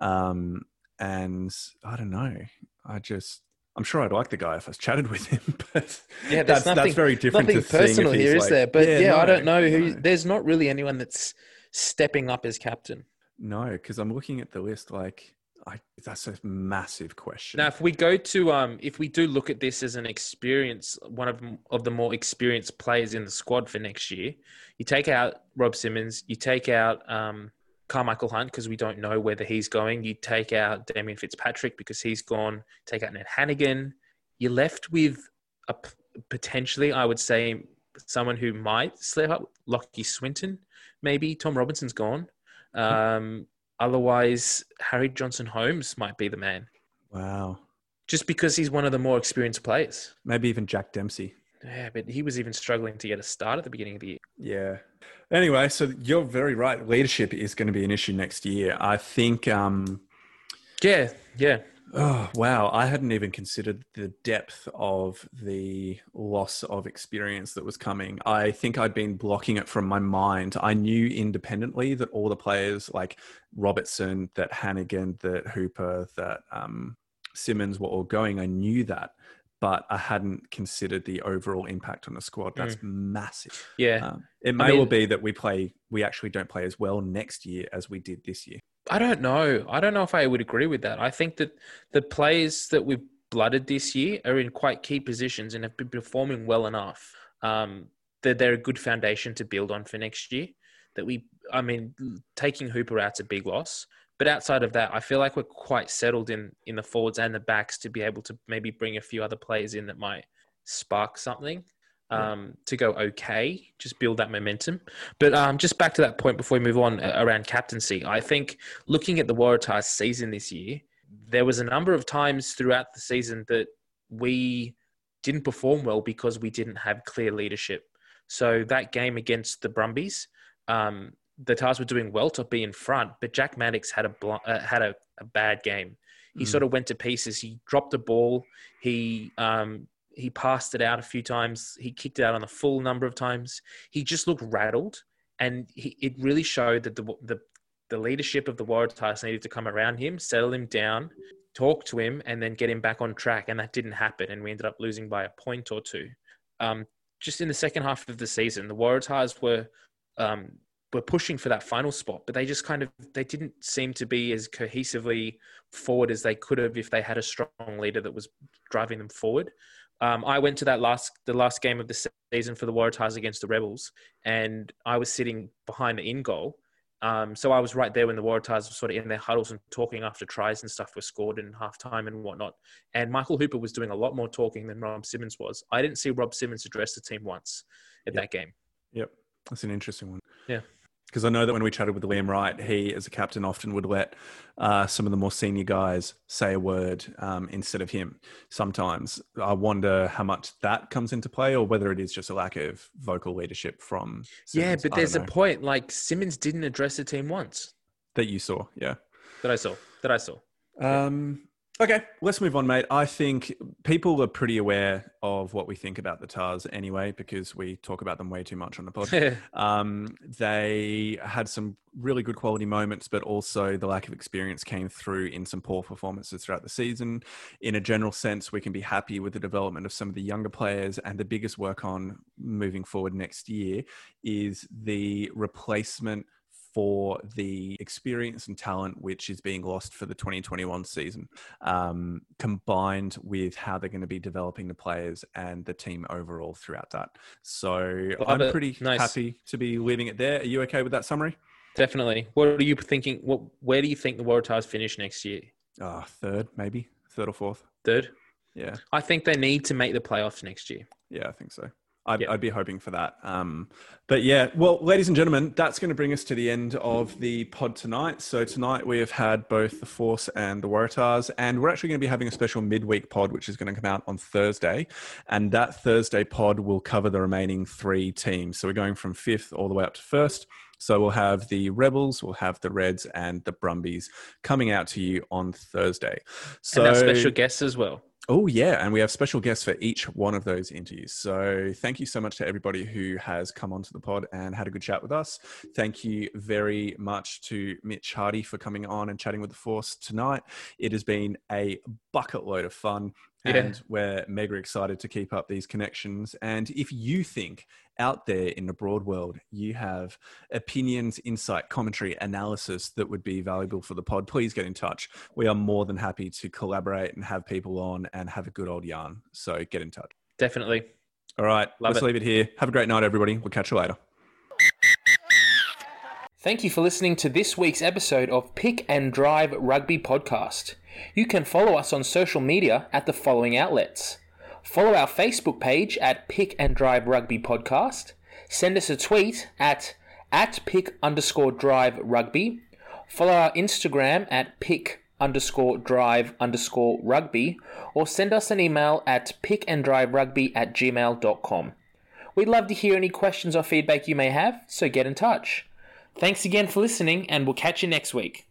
Um, and I don't know. I just. I'm sure I'd like the guy if I chatted with him, but Yeah, that's nothing, that's very different. nothing to personal he's here, is like, there? But yeah, I no, don't know who. no. There's not really anyone that's stepping up as captain. No, because I'm looking at the list. Like, I that's a massive question. Now, if we go to, um, if we do look at this as an experience, one of of the more experienced players in the squad for next year, you take out Rob Simmons, you take out um, Carmichael Hunt because we don't know whether he's going. You take out Damien Fitzpatrick because he's gone. Take out Ned Hannigan. You're left with a p- potentially, I would say, someone who might slip up, Lockie Swinton, maybe. Tom Robinson's gone. Um, otherwise, Harry Johnson Holmes might be the man wow, just because he's one of the more experienced players. maybe even Jack Dempsey. Yeah, but he was even struggling to get a start at the beginning of the year. Yeah. Anyway, so you're very right. Leadership is going to be an issue next year. I think. Um, Yeah, yeah. oh wow! I hadn't even considered the depth of the loss of experience that was coming. I think I'd been blocking it from my mind. I knew independently that all the players like Robertson, that Hannigan, that Hooper, that um, Simmons were all going. I knew that, but I hadn't considered the overall impact on the squad. That's massive. Yeah. Um, it may mean- well be that we play, we actually don't play as well next year as we did this year. I don't know. I don't know if I would agree with that. I think that the players that we've blooded this year are in quite key positions and have been performing well enough um, that they're a good foundation to build on for next year. That we, I mean, taking Hooper out's a big loss. But outside of that, I feel like we're quite settled in in the forwards and the backs to be able to maybe bring a few other players in that might spark something um, to go okay, just build that momentum. But um, just back to that point before we move on uh, around captaincy, I think looking at the Waratahs season this year, there was a number of times throughout the season that we didn't perform well because we didn't have clear leadership. So that game against the Brumbies, um, the Tahs were doing well to be in front, but Jack Maddocks had a bl- uh, had a, a, bad game. He mm. sort of went to pieces. He dropped the ball. He um, he passed it out a few times. He kicked it out on the full number of times. He just looked rattled, and he, it really showed that the, the the leadership of the Waratahs needed to come around him, settle him down, talk to him, and then get him back on track. And that didn't happen, and we ended up losing by a point or two. Um, just in the second half of the season, the Waratahs were um, were pushing for that final spot, but they just kind of they didn't seem to be as cohesively forward as they could have if they had a strong leader that was driving them forward. Um, I went to that last the last game of the season for the Waratahs against the Rebels, and I was sitting behind the in goal. Um, so I was right there when the Waratahs were sort of in their huddles and talking after tries and stuff were scored in halftime and whatnot. And Michael Hooper was doing a lot more talking than Rob Simmons was. I didn't see Rob Simmons address the team once at yep. that game. Yep, that's an interesting one. Yeah because I know that when we chatted with Liam Wright, he, as a captain, often would let uh, some of the more senior guys say a word um, instead of him. Sometimes I wonder how much that comes into play, or whether it is just a lack of vocal leadership from. Simmons. Yeah, but there's a point. Like Simmons didn't address the team once. That you saw, yeah. That I saw. That I saw. Um, Okay, let's move on, mate. I think people are pretty aware of what we think about the Tahs anyway, because we talk about them way too much on the pod. um, they had some really good quality moments, but also the lack of experience came through in some poor performances throughout the season. In a general sense, we can be happy with the development of some of the younger players, and the biggest work on moving forward next year is the replacement for the experience and talent which is being lost for the 2021 season, um, combined with how they're going to be developing the players and the team overall throughout that. So Love I'm it. pretty nice. happy to be leaving it there. Are you okay with that summary? Definitely. What are you thinking? What where do you think the Waratahs finish next year? Uh, third, maybe third or fourth. Third. Yeah. I think they need to make the playoffs next year. Yeah, I think so. I'd, I'd, be hoping for that. Um, but yeah, well, ladies and gentlemen, that's going to bring us to the end of the pod tonight. So tonight we have had both the Force and the Waratahs, and we're actually going to be having a special midweek pod, which is going to come out on Thursday. And that Thursday pod will cover the remaining three teams. So we're going from fifth all the way up to first. So we'll have the Rebels, we'll have the Reds, and the Brumbies coming out to you on Thursday. So and our special guests as well. Oh, yeah. And we have special guests for each one of those interviews. So thank you so much to everybody who has come onto the pod and had a good chat with us. Thank you very much to Mitch Hardy for coming on and chatting with the Force tonight. It has been a bucket load of fun. Yeah. And we're mega excited to keep up these connections. And if you think out there in the broad world you have opinions, insight, commentary, analysis that would be valuable for the pod, please get in touch. We are more than happy to collaborate and have people on and have a good old yarn. So get in touch. Definitely. All right. Love let's it. leave it here. Have a great night, everybody. We'll catch you later. Thank you for listening to this week's episode of Pick and Drive Rugby Podcast. You can follow us on social media at the following outlets Follow our Facebook page at Pick and Drive Rugby Podcast. Send us a tweet at at pick underscore drive rugby. Follow our Instagram at pick underscore drive underscore rugby or send us an email at rugby at gmail.com. We'd love to hear any questions or feedback you may have, so get in touch. Thanks again for listening, and we'll catch you next week.